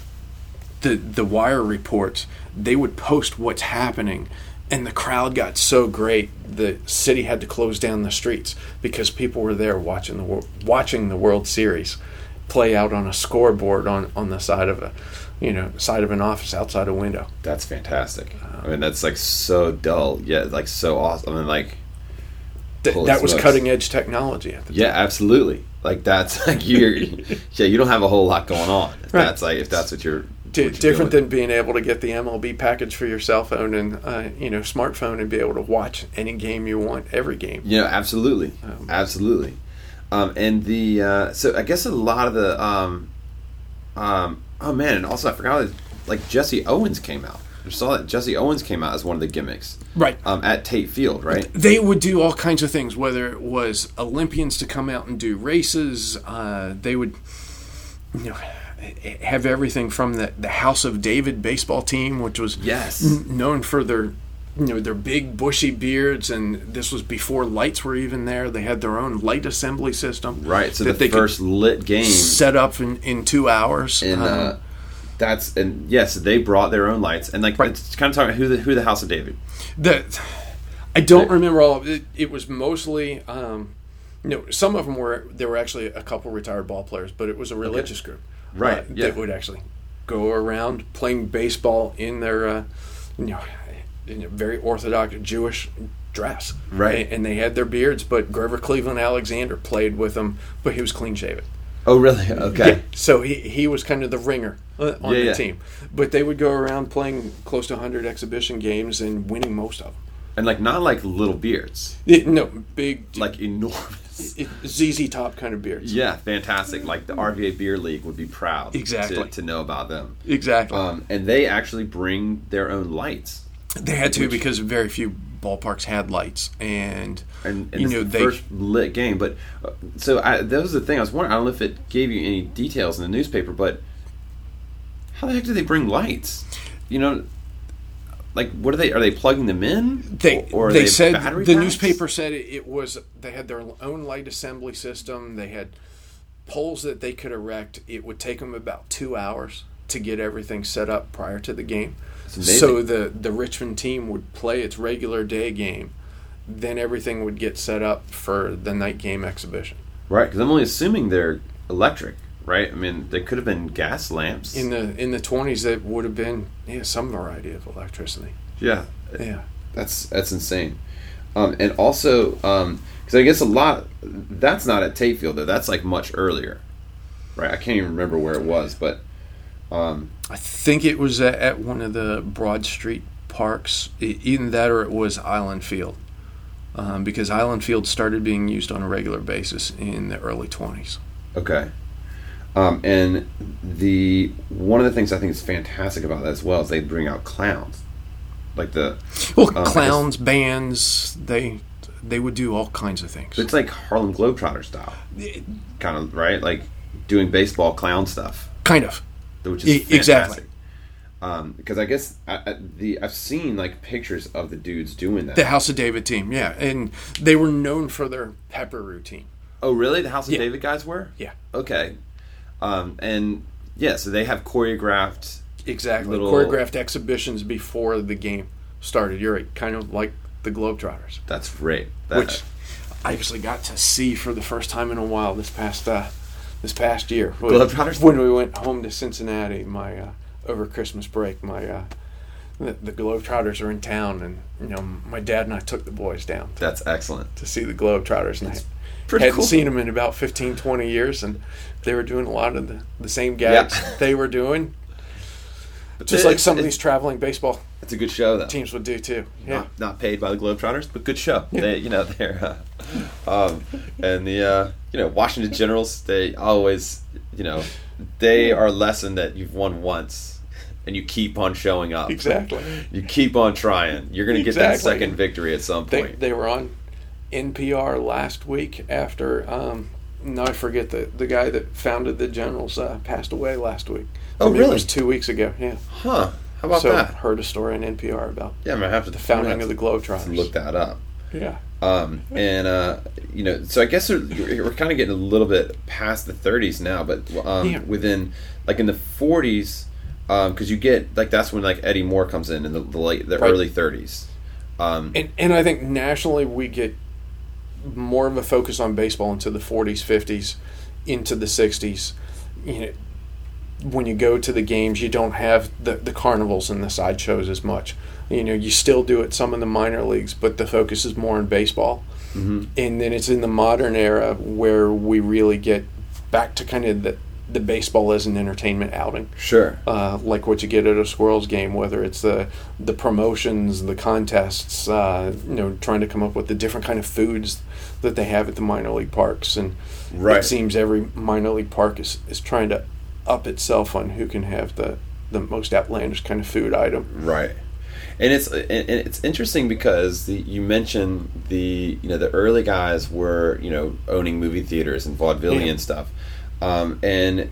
the the wire reports, they would post what's happening, and the crowd got so great the city had to close down the streets because people were there watching the watching the World Series play out on a scoreboard on on the side of a you know side of an office outside a window. That's fantastic. Uh, I mean, that's like so dull, yet like so awesome. I mean, like Th- that was smokes. cutting edge technology at the yeah, absolutely. Like that's [laughs] like you're, [laughs] yeah, you don't have a whole lot going on. If Right. that's like if that's what you're. Di- different than being able to get the MLB package for your cell phone and uh, you know smartphone and be able to watch any game you want, every game. Yeah, absolutely, Um, absolutely. Um, and the uh, so I guess a lot of the um, um, oh man, and also I forgot that like Jesse Owens came out. I saw that Jesse Owens came out as one of the gimmicks Right. um, at Tate Field, right? They would do all kinds of things, whether it was Olympians to come out and do races. Uh, they would, you know, have everything from the, the House of David baseball team, which was Yes. n- known for their, you know, their big bushy beards, and this was before lights were even there. They had their own light assembly system, Right. So that the they first lit game, set up in, in two hours. and Um, uh, that's and yes, they brought their own lights, and like Right. it's kind of talking who the who the House of David. the I don't remember all of it. It was mostly, um, you know, some of them were there were actually a couple retired ball players, but it was a religious group, Right, uh, yeah. That would actually go around playing baseball in their, uh, you know, in a very orthodox Jewish dress, Right. And, and they had their beards, but Grover Cleveland Alexander played with them, but he was clean shaven. Oh, really? Okay. Yeah, so he, he was kind of the ringer uh, on Yeah, the team. But they would go around playing close to 100 exhibition games and winning most of them. And like not like little beards, It, no, big, like enormous. [laughs] it, ZZ Top kind of beards. Yeah, fantastic. Like the RVA Beer League would be proud Exactly. to, to know about them. Exactly. Um, and they actually bring their own lights. they had to because very few ballparks had lights. And, And, and you know, the they. first lit game. But uh, so I, that was the thing. I was wondering. I don't know if it gave you any details in the newspaper, but how the heck do they bring lights? You know, like what are they? Are they plugging them in? They, or are they said the packs? newspaper said it, it was they had their own light assembly system. They had poles that they could erect, it would take them about two hours to get everything set up prior to the game. So the the Richmond team would play its regular day game, then everything would get set up for the night game exhibition. Right, because I'm only assuming they're electric, right? I mean, they could have been gas lamps. In the in the twenties, it would have been yeah some variety of electricity. yeah, Yeah, that's that's insane. Um, and also, because I guess a lot that's not at Tate Field though. That's like much earlier, right? I can't even remember where it was, but um, I think it was at, at one of the Broad Street parks, either that or it was Island Field, um, because Island Field started being used on a regular basis in the early twenties. Okay. Um, and the one of the things I think is fantastic about that as well is they bring out clowns, like the Well, Um, I guess- clowns, bands, they they would do all kinds of things. it's like Harlem Globetrotter style, kind of right, like doing baseball clown stuff, Kind of. which is fantastic. exactly. Um, because I guess I, I, the I've seen like pictures of the dudes doing that. The House of David team, yeah, and they were known for their pepper routine. oh, really? The House of Yeah. David guys were? Yeah, Okay. Um, and yeah, so they have choreographed. exactly. Little- Choreographed exhibitions before the game started. You're right, kind of like the Globetrotters. That's great. That, which I actually got to see for the first time in a while this past uh, this past year. Globetrotters? when we went home to Cincinnati, my uh, over Christmas break, my uh, the, the Globetrotters are in town, and you know my dad and I took the boys down to, that's excellent. to see the Globetrotters, and I pretty hadn't cool. seen them in about 15, 20 years, and they were doing a lot of the, the same gags Yeah. they were doing. Just It- like some of it's- these traveling baseball It's a good show though. teams would do too. Yeah. Not, not paid by the Globetrotters, but good show. They, you know, they're, uh, um, and the, uh, you know, Washington Generals. They always, you know, they are a lesson that you've won once, and you keep on showing up. Exactly. You keep on trying. You're going to get that second victory at some They, point. they were on NPR last week after um, no, I forget the the guy that founded the Generals uh, passed away last week. Oh, I mean, really? It was two weeks ago. Yeah. huh? How about so that? heard a story on NPR about Yeah, I'm gonna have to the founding of the gonna have to Globetrotters. Look that up. Yeah. Um, and uh, you know, so I guess we're, we're kind of getting a little bit past the 30s now, but um, Yeah. within like in the 40s, because you get like that's when like Eddie Mooers comes in in the, the late the Right. early 30s. Um, And and I think nationally we get more of a focus on baseball into the 40s, 50s, into the 60s. You know, when you go to the games, you don't have the, the carnivals and the sideshows as much. You know, you still do it some in the minor leagues, but the focus is more on baseball. mhm. And then it's in the modern era where we really get back to kind of the, the baseball as an entertainment outing Sure. uh, like what you get at a squirrels game, whether it's the the promotions, the contests, uh, you know, trying to come up with the different kind of foods that they have at the minor league parks, and Right. it seems every minor league park is, is trying to up itself on who can have the the most outlandish kind of food item. Right. And it's and it's interesting because the, you mentioned the you know the early guys were you know owning movie theaters and vaudevillian Yeah. stuff, um, and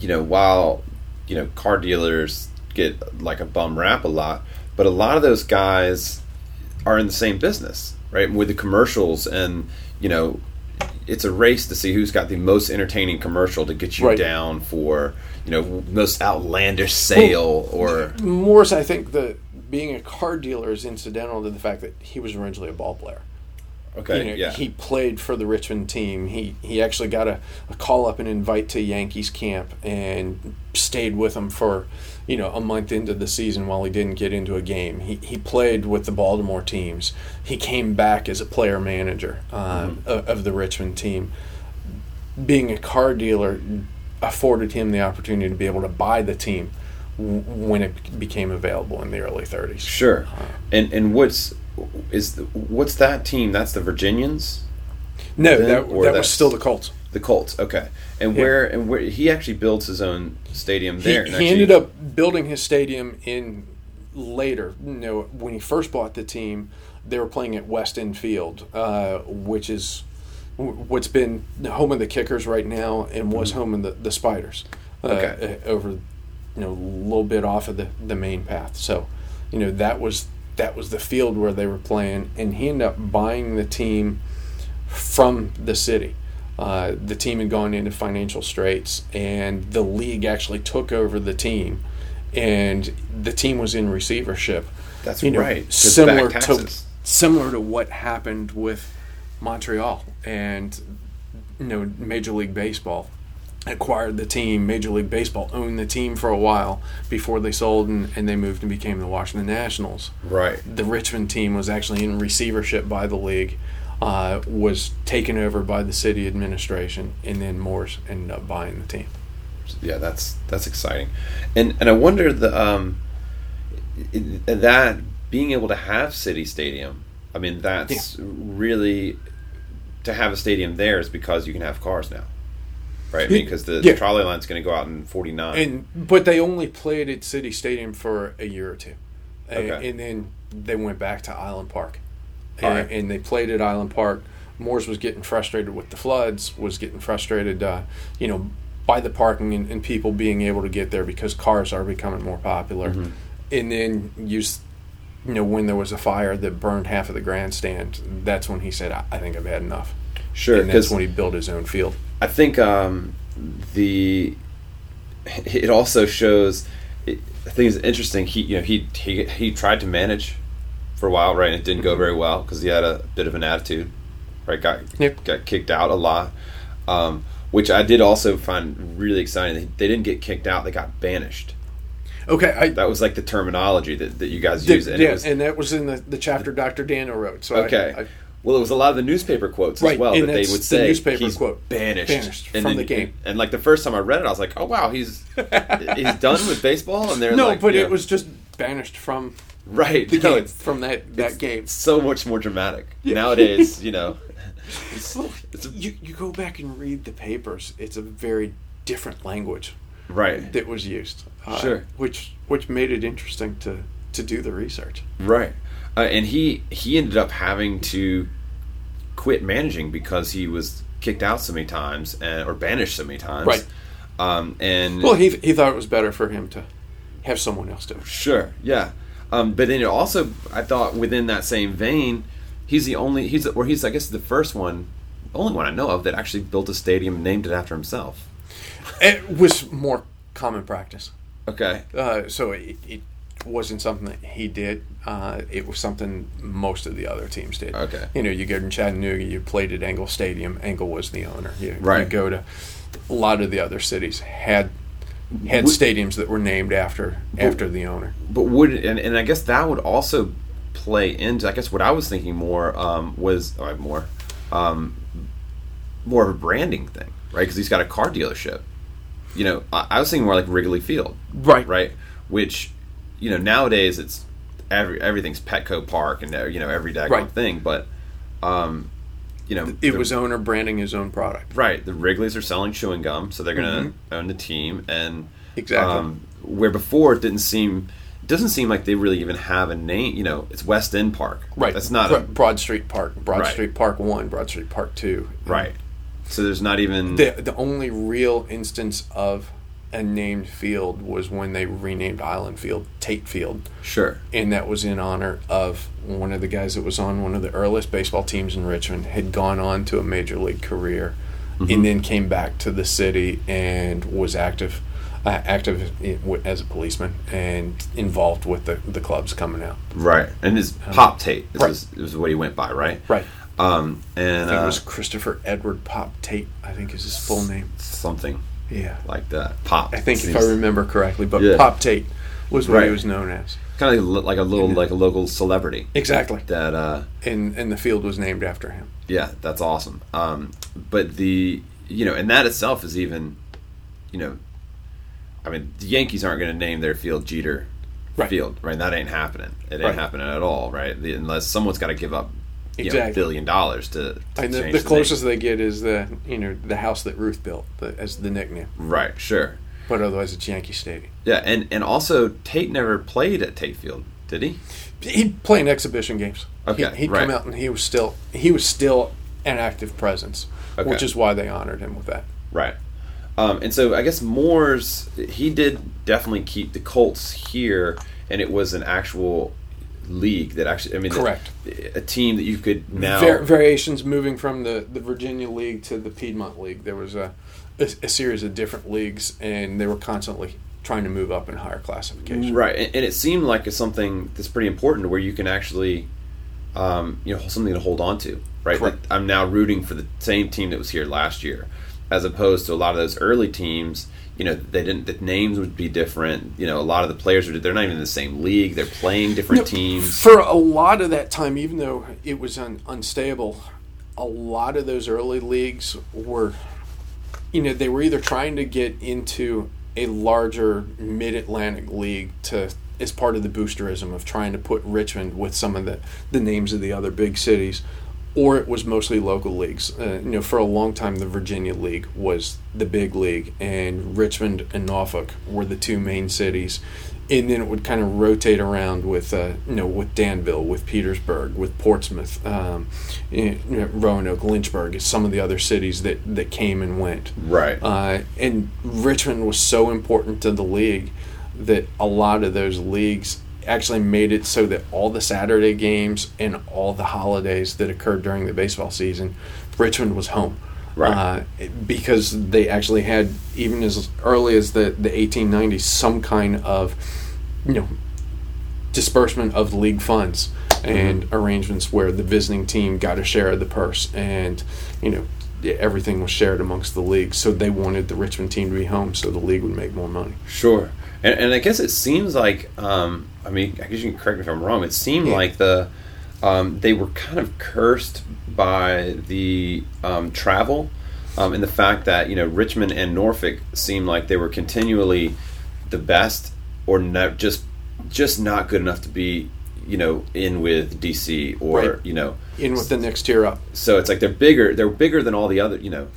you know while you know car dealers get like a bum rap a lot, but a lot of those guys are in the same business, right? With the commercials and you know it's a race to see who's got the most entertaining commercial to get you Right. down for you know most outlandish sale or Morris, I think that being a car dealer is incidental to the fact that he was originally a ball player. Okay you know, yeah he played for the Richmond team. He he actually got a, a call up and invite to Yankees camp and stayed with them for you know a month into the season while he didn't get into a game. He he played with the Baltimore teams. He came back as a player manager uh, of, of the Richmond team. Being a car dealer afforded him the opportunity to be able to buy the team w- when it became available in the early 30s. Sure. And and what's is the, what's that team? That's the Virginians, No, Then- that, that was still the Colts. the Colts. Okay. And Yeah. where and where he actually builds his own stadium He, there. and he actually- ended up building his stadium in later. You know, when he first bought the team, they were playing at West End Field, uh, which is what's been the home of the Kickers right now, and was home of the the Spiders. Uh, Mm-hmm. Okay. uh, over, you know, a little bit off of the the main path. So, you know, that was that was the field where they were playing, and he ended up buying the team from the city. Uh, the team had gone into financial straits, and the league actually took over the team, and the team was in receivership. That's you know, right. Similar to similar to what happened with Montreal and you know Major League Baseball acquired the team. Major League Baseball owned the team for a while before they sold and, and they moved and became the Washington Nationals. Right. The Richmond team was actually in receivership by the league, uh, was taken over by the city administration, and then Mooers ended up buying the team. yeah, that's that's exciting, and and I wonder the um that being able to have City Stadium. I mean, that's really to have a stadium there is because you can have cars now, right? I mean, because the, Yeah. the trolley line's going to go out in forty nine. And but they only played at City Stadium for a year or two, Okay. and then they went back to Island Park, and, right. and they played at Island Park. Mooers was getting frustrated with the floods, was getting frustrated, uh, you know, by the parking and, and people being able to get there because cars are becoming more popular. Mm-hmm. And then you, you know, when there was a fire that burned half of the grandstand, that's when he said, "I, I think I've had enough." Sure, and that's when he built his own field. I think um, the it also shows. It, I think it's interesting. He you know he he he tried to manage for a while, right? And it didn't go very well because he had a bit of an attitude, right? Got Yep. got kicked out a lot, um, which I did also find really exciting. They, they didn't get kicked out; they got banished. Okay, I, That was like the terminology that, that you guys Did- use, and yeah, it was and that was in the, the chapter Dr. Daniel wrote. So I- okay. I, well, it was a lot of the newspaper quotes as well and that they would the say newspaper he's quote. banished, Banished from then- the game. And, and, like the first time I read it, I was like, oh wow, he's [laughs] he's done with baseball, and they're no, like, but it was just banished from right. the [laughs] no, game, it's from that, that game. so much more dramatic [laughs] Yeah. nowadays. You know, it's, Look, it's a- you, you go back and read the papers, it's a very different language right, that was used. uh, Sure. Which which made it interesting to, to do the research. right. Uh, and he he ended up having to quit managing because he was kicked out so many times and or banished so many times. Right. Um, and Well, he, he thought it was better for him to have someone else do it. Sure, yeah. Um, but then it also, I thought within that same vein, he's the only he's or he's I guess the first one, only one I know of that actually built a stadium and named it after himself. It was more common practice. Okay, Uh, so it, it wasn't something that he did. Uh, it was something most of the other teams did. Okay. You know, you go to Chattanooga, you played at Engel Stadium. Engel was the owner. You, Right. You go to a lot of the other cities had had Would- stadiums that were named after after the owner. but would and, and I guess that would also play into I guess what I was thinking more um, was uh, more um, more of a branding thing, right? Because he's got a car dealership. You know, I, I was thinking more like Wrigley Field, Right. right? Which, you know, nowadays it's every everything's Petco Park and you know every daggone Right. thing, but um, you know, It was owner branding his own product. right. The Wrigley's are selling chewing gum, so they're going to own the team, and Mm-hmm. Exactly. um, where before it didn't seem. It doesn't seem like they really even have a name. You know, it's West End Park. Right. That's not Bro- a, Broad Street Park. Broad Right. Street Park One. Broad Street Park Two. right. So there's not even The the only real instance of a named field was when they renamed Island Field Tate Field. sure. and that was in honor of one of the guys that was on one of the earliest baseball teams in Richmond had gone on to a major league career and then came back to the city and was active uh, active in, w- as a policeman and involved with the, the clubs coming out Right. And his Pop Tate is, right. was, is what he went by, right? right Um, and I think uh, it was Christopher Edward Pop Tate I think is his full name something yeah like that. Pop. I think if I remember correctly but Yeah. Pop Tate was what Right. he was known as kind of like, a- like a little like a local celebrity exactly that uh and and the field was named after him yeah that's awesome um but the you know and that itself is even you know i mean the yankees aren't going to name their field jeter Right. field right that ain't happening it ain't Right. happening at all right the, unless someone's got to give up know, Exactly. a billion dollars to, to And the, the name. closest they get is the you know the house that Ruth built the, as the nickname, right sure but otherwise it's Yankee Stadium. yeah and and also tate never played at tate field did he He'd play in exhibition games. Okay, he, would right. come out and he was still he was still an active presence, Okay. which is why they honored him with that. Right. Um, and so I guess Mooers he did definitely keep the Colts here, and it was an actual league that actually. I mean, Correct. A team that you could now. Var- variations moving from the, the Virginia League to the Piedmont League. There was a, a, a series of different leagues, and they were constantly trying to move up in higher classification. Right, and, and it seemed like it's something that's pretty important, where you can actually, um, you know, something to hold on to. Right. Like, I'm now rooting for the same team that was here last year, as opposed to a lot of those early teams. You know, they didn't. The names would be different. You know, a lot of the players are. They're not even in the same league. They're playing different No, teams. For a lot of that time, even though it was un- unstable, a lot of those early leagues were, you know, they were either trying to get into a larger Mid Atlantic league to as part of the boosterism of trying to put Richmond with some of the, the names of the other big cities, or it was mostly local leagues. Uh, you know, for a long time, the Virginia League was the big league, and Richmond and Norfolk were the two main cities. And then it would kind of rotate around with, uh, you know, with Danville, with Petersburg, with Portsmouth, um, you know, Roanoke, Lynchburg, some of the other cities that, that came and went. Right. Uh, and Richmond was so important to the league that a lot of those leagues actually made it so that all the Saturday games and all the holidays that occurred during the baseball season, Richmond was home. Right. Uh, because they actually had, even as early as the, the 1890s, some kind of, you know, disbursement of league funds and arrangements where the visiting team got a share of the purse and, you know, everything was shared amongst the league. So they wanted the Richmond team to be home so the league would make more money. Sure, and, and I guess it seems like um, I mean I guess you can correct me if I'm wrong. It seemed Yeah. like the um, they were kind of cursed by the um, travel um, and the fact that you know Richmond and Norfolk seemed like they were continually the best or not just just not good enough to be you know in with DC or Right. you know In with the next tier up. so it's like they're bigger they're bigger than all the other you know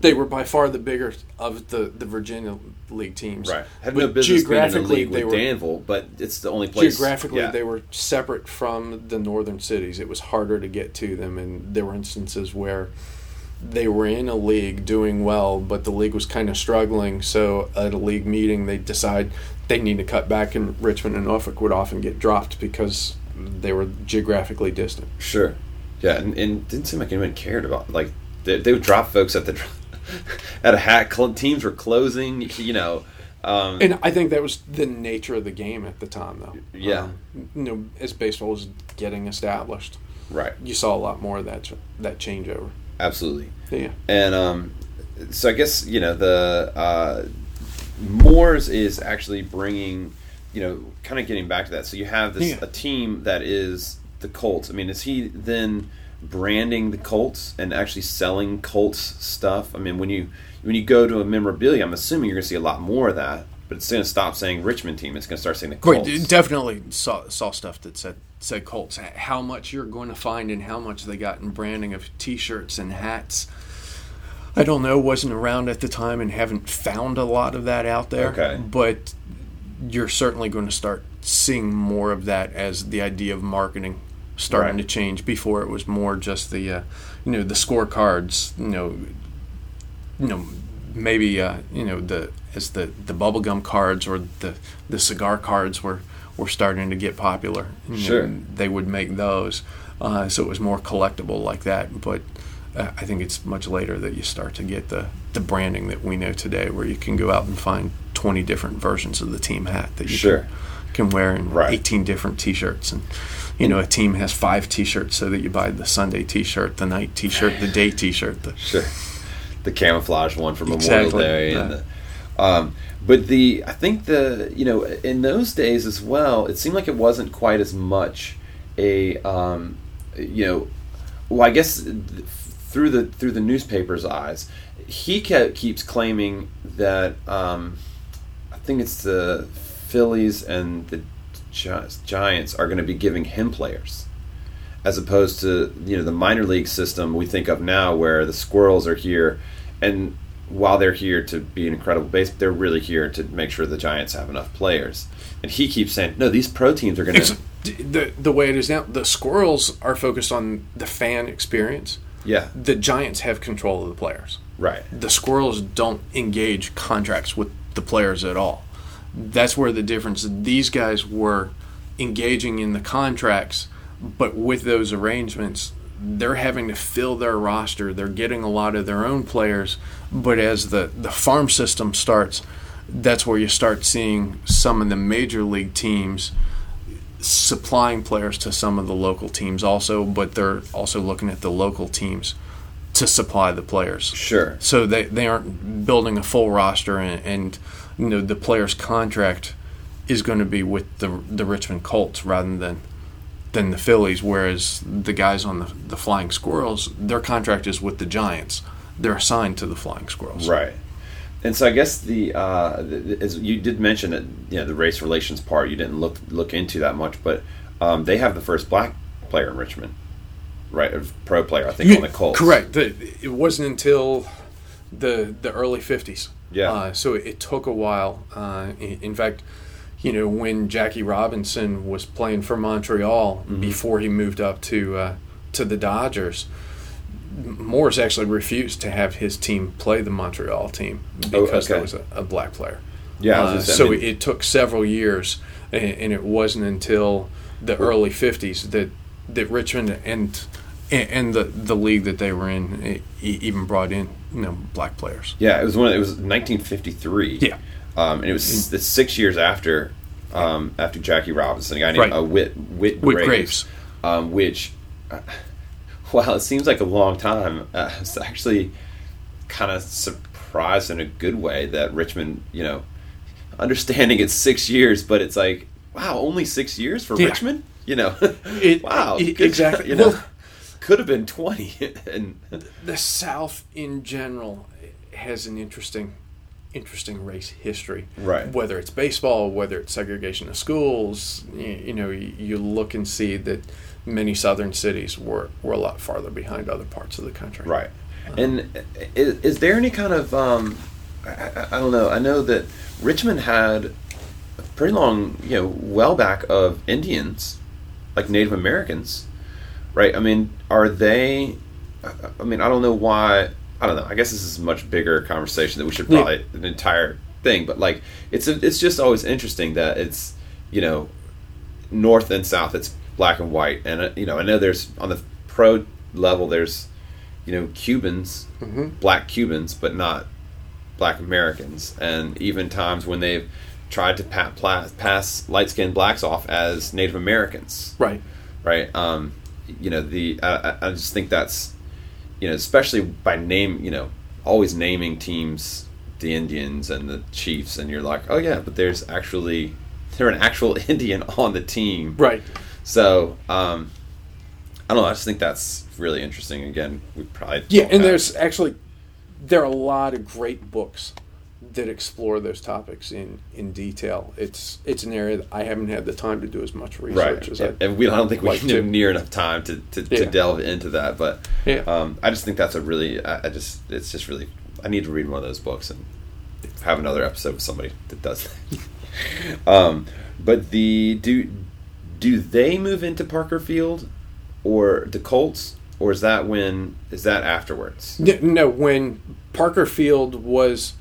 They were by far the bigger of the, the Virginia League teams. Right. Have But no business being in a league with were Danville but it's the only place geographically yeah. they were separate from the northern cities. It was harder to get to them, and there were instances where they were in a league doing well, but the league was kind of struggling. So at a league meeting, they decide they need to cut back, and Richmond and Norfolk would often get dropped because they were geographically distant. Sure. Yeah, and, and it didn't seem like anyone cared about like they, they would drop folks at the [laughs] at a hat. Teams were closing. You know. Um, And I think that was the nature of the game at the time, though. Yeah. Um, you know, as baseball was getting established, right. you saw a lot more of that that changeover. Absolutely. Yeah. And um, so I guess you know the uh, Mooers is actually bringing, you know, kind of getting back to that. So you have this Yeah. a team that is the Colts. I mean, is he then branding the Colts and actually selling Colts stuff? I mean, when you when you go to a memorabilia, I'm assuming you're going to see a lot more of that. But it's going to stop saying Richmond team. It's going to start saying the Colts. Right, definitely saw saw stuff that said said Colts. How much you're going to find and how much they got in branding of T-shirts and hats. I don't know. Wasn't around at the time and haven't found a lot of that out there. Okay. but you're certainly going to start seeing more of that as the idea of marketing starting Right. to change. Before it was more just the uh, you know the scorecards. You know, you know maybe uh, you know the as the the bubblegum cards or the the cigar cards were were starting to get popular. you know, Sure. they would make those, uh, so it was more collectible like that. But uh, I think it's much later that you start to get the the branding that we know today, where you can go out and find twenty different versions of the team hat that you Sure. can, can wear in Right. eighteen different T-shirts and. You know, a team has five T-shirts, so that you buy the Sunday T-shirt, the night T-shirt, the day T-shirt. The, Sure. The camouflage one for Memorial Exactly, Day, and the, um, but the I think the you know in those days as well, it seemed like it wasn't quite as much a um, you know, well I guess through the through the newspaper's eyes, he kept, keeps claiming that um, I think it's the Phillies and the Gi- Giants are going to be giving him players as opposed to you know the minor league system we think of now where the squirrels are here and while they're here to be an incredible base they're really here to make sure the giants have enough players and he keeps saying no these pro teams are going to the the way it is now. The squirrels are focused on the fan experience. Yeah The Giants have control of the players. right The squirrels don't engage contracts with the players at all. That's where the difference. These guys were engaging in the contracts, but with those arrangements, they're having to fill their roster. They're getting a lot of their own players, but as the, the farm system starts, that's where you start seeing some of the major league teams supplying players to some of the local teams also, but they're also looking at the local teams to supply the players. Sure. So they, they aren't building a full roster and, and you know the player's contract is going to be with the the Richmond Colts rather than than the Phillies, whereas the guys on the, the Flying Squirrels, their contract is with the Giants. They're assigned to the Flying Squirrels. Right. And so I guess the, uh, the as you did mention that you know the race relations part you didn't look look into that much, but um, they have the first black player in Richmond, right? A pro player, I think, on the Colts. Correct. The, it wasn't until the the early fifties. Yeah. Uh, so it, it took a while. Uh, in, in fact, you know, when Jackie Robinson was playing for Montreal Mm-hmm. before he moved up to uh, to the Dodgers, Mooers actually refused to have his team play the Montreal team Oh, because okay. there was a, a black player. Yeah. Uh, I so mean- it, it took several years, and, and it wasn't until the early '50s that that Richmond and and the the league that they were in e- even brought in you know black players. Yeah, it was one. It was 1953. Yeah. um, and it was it's six years after um, after Jackie Robinson, a guy named Right. uh, Whit Whit, Whit Graves, Graves. Um, which, uh, [laughs] while it seems like a long time, uh, it's actually kind of surprised in a good way that Richmond, you know, understanding it's six years, but it's like, wow, only six years for Yeah. Richmond, you know? It- [laughs] wow, it- exactly. [laughs] You know, Well- could have been twenty, and The South in general has an interesting interesting race history. Right. Whether it's baseball, whether it's segregation of schools, you, you know, you, you look and see that many southern cities were, were a lot farther behind other parts of the country. Right. And is, is there any kind of um, I, I, don't know. I know that Richmond had a pretty long, you know, well back of Indians, like Native Americans, right? I mean, are they? I- mean, I don't know why. I don't know. I guess this is a much bigger conversation that we should Yeah. probably an entire thing. But like, it's a, it's just always interesting that it's you know north and south it's black and white and uh, you know i know there's on the pro level there's you know cubans Mhm. black cubans but not black americans and even times when they've tried to pa- pla- pass light-skinned blacks off as native americans Right. right um you know the I, I I just think that's you know especially by name you know always naming teams the indians and the chiefs and you're like oh yeah but there's actually they're an actual [laughs] indian on the team Right. So um i don't know i just think that's really interesting again we probably Yeah, and have- there's actually there are a lot of great books that explore those topics in in detail. It's it's an area that I haven't had the time to do as much research right as I and we I don't think we like have near enough time to, to, to delve into that but Yeah. um, I just think that's a really I, I just it's just really I need to read one of those books and have another episode with somebody that does that. [laughs] um, but the do do they move into Parker Field or the Colts or is that when is that afterwards? No, when Parker Field was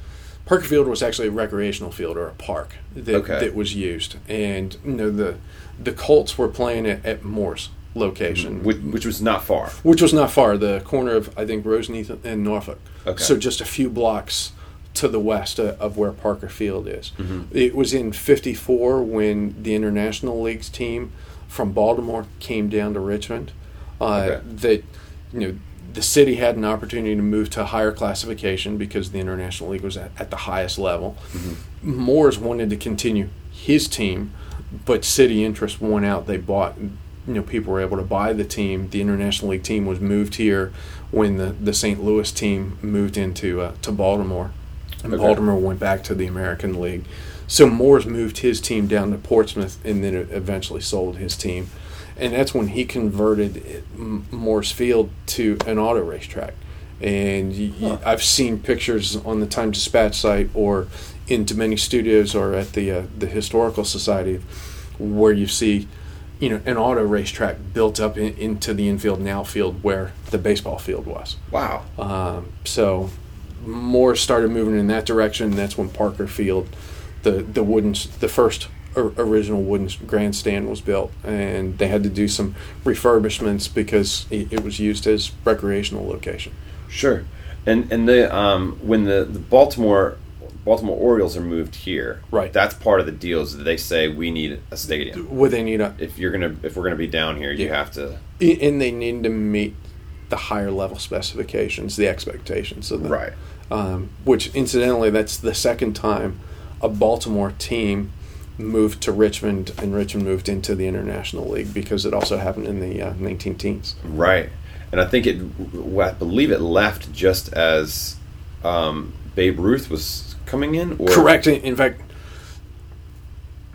Parker Field was actually a recreational field or a park that, Okay. that was used, and you know the the Colts were playing at, at Mooers' location, mm-hmm. Which, which was not far. which was not far, the corner of I think Roseneath and Norfolk. Okay. So just a few blocks to the west uh, of where Parker Field is. Mm-hmm. It was in '54 when the International League's team from Baltimore came down to Richmond. Uh, Okay. That you know the city had an opportunity to move to higher classification because the International League was at, at the highest level. Mooers wanted to continue his team, but city interest won out. They bought, you know, people were able to buy the team. The International League team was moved here when the, the St. Louis team moved into uh, to Baltimore, and Okay. Baltimore went back to the American League. So Mooers moved his team down to Portsmouth, and then eventually sold his team, and that's when he converted it- Mooers Field to an auto racetrack. And Huh. I've seen pictures on the Times Dispatch site or in Dementi Studios or at the uh, the Historical Society where you see, you know, an auto racetrack built up in, into the infield and outfield where the baseball field was. Wow. Um, so more started moving in that direction. That's when Parker Field, the the wooden, the first original wooden grandstand was built, and they had to do some refurbishments because it, it was used as recreational location. Sure, and and the um, when the, the Baltimore Baltimore Orioles are moved here, Right. That's part of the deal. Is that they say we need a stadium. Would they need a If you're gonna if we're gonna be down here, you have to and they need to meet the higher level specifications, the expectations of the right. um, which incidentally that's the second time a Baltimore team moved to Richmond and Richmond moved into the International League because it also happened in the uh, 19 teens. Right, and I think it. well, I believe it left just as um, Babe Ruth was coming in. Or Correct. In in fact,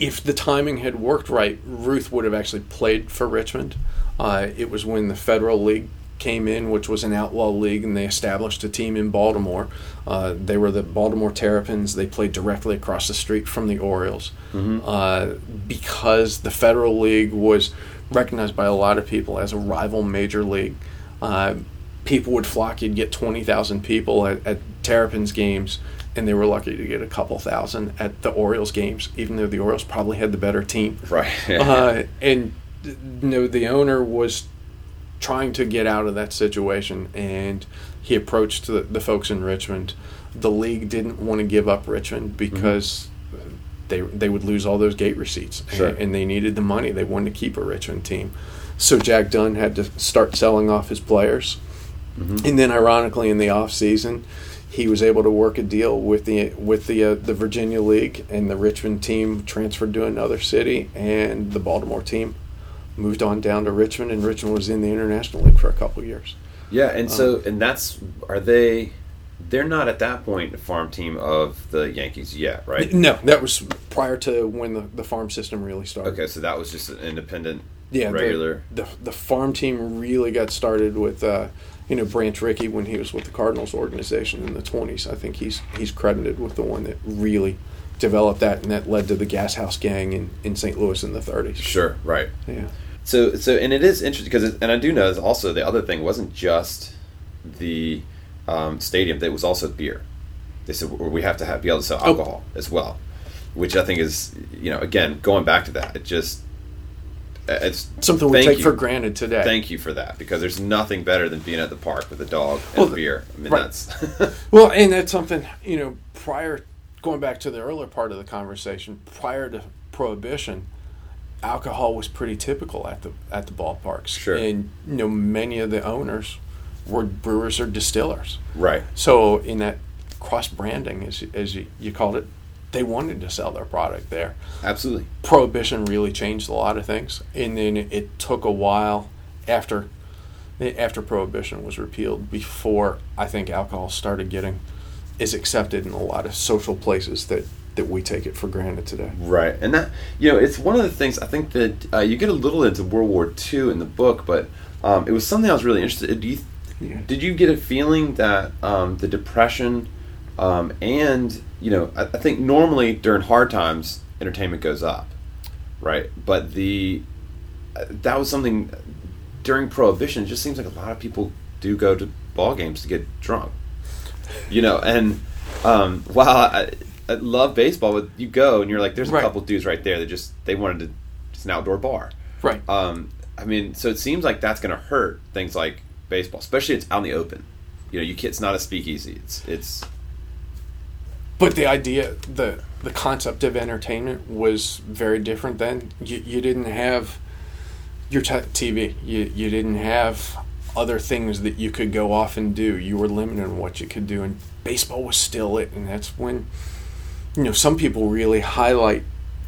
if the timing had worked right, Ruth would have actually played for Richmond. Uh, it was when the Federal League came in, which was an outlaw league, and they established a team in Baltimore. Uh, they were the Baltimore Terrapins. They played directly across the street from the Orioles. Uh, because the Federal League was recognized by a lot of people as a rival major league. Uh, people would flock. You'd get 20,000 people at, at Terrapins games, and they were lucky to get a couple thousand at the Orioles games, even though the Orioles probably had the better team. Right. [laughs] uh, and you know, the owner was trying to get out of that situation, and he approached the, the folks in Richmond. The league didn't want to give up Richmond because they they would lose all those gate receipts, Sure. and, and they needed the money. They wanted to keep a Richmond team, so Jack Dunn had to start selling off his players, and then ironically in the off season. He was able to work a deal with the with the uh, the Virginia League, and the Richmond team transferred to another city, and the Baltimore team moved on down to Richmond, and Richmond was in the International League for a couple of years. yeah, and so and that's are they? They're not at that point a farm team of the Yankees yet, right? No, that was prior to when the, the farm system really started. Okay, so that was just an independent, yeah, the- regular. The, the farm team really got started with uh, you know Branch Rickey when he was with the Cardinals organization in the twenties. I think he's he's credited with the one that really developed that, and that led to the Gas House Gang in, in St. Louis in the thirties. Sure, right. Yeah, So, so, and it is interesting because, and I do know also the other thing wasn't just the um, stadium; it was also beer. They said "Well, we have to have be able to sell Oh. alcohol as well, which I think is, you know, again going back to that, it just it's something we take you. for granted today. Thank you for that because there's nothing better than being at the park with a dog and Well, beer. I mean, right. that's [laughs] [laughs] Well, and that's something you know. Prior, going back to the earlier part of the conversation, prior to prohibition, alcohol was pretty typical at the at the ballparks. Sure. and you know many of the owners were brewers or distillers. right. So in that cross branding, as as you, you called it, they wanted to sell their product there. Absolutely. Prohibition really changed a lot of things, and then it, it took a while after after prohibition was repealed before I think alcohol started getting is accepted in a lot of social places that that we take it for granted today. Right, and that you know, it's one of the things I think that uh, you get a little into World War II in the book, but um, it was something I was really interested. in. Do you, Yeah. Did you get a feeling that um, the depression um, and you know, I, I think normally during hard times, entertainment goes up, right? But the uh, that was something during Prohibition. It just seems like a lot of people do go to ball games to get drunk, you know. And um, while I, I love baseball, but you go and you're like, there's a Right. couple dudes right there that just they wanted to just an outdoor bar. Right. Um, I mean, so it seems like that's going to hurt things like baseball, especially it's out in the open. You know, you can't, it's not a speakeasy. It's it's But the idea, the the concept of entertainment was very different then. You, you didn't have your t- TV. You you didn't have other things that you could go off and do. You were limited in what you could do, and baseball was still it. And that's when, you know, some people really highlight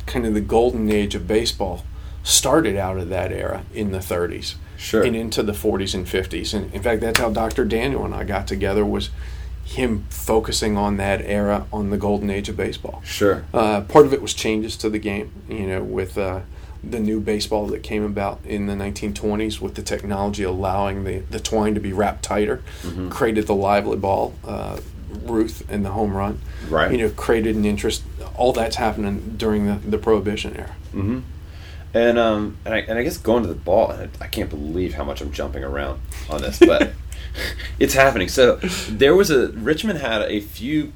kind of the golden age of baseball. Started out of that era in the 30s Sure. and into the 40s and 50s. And in fact, that's how Dr. Daniel and I got together was him focusing on that era on the golden age of baseball. sure. Uh, part of it was changes to the game, you know, with uh, the new baseball that came about in the 1920s with the technology allowing the, the twine to be wrapped tighter, Mm-hmm. created the lively ball, uh, Ruth and the home run. Right. You know, created an interest. All that's happening during the, the Prohibition era. Mm-hmm. And um and I, and I guess going to the ball, and I, I can't believe how much I'm jumping around on this, but [laughs] it's happening. So there was a Richmond had a few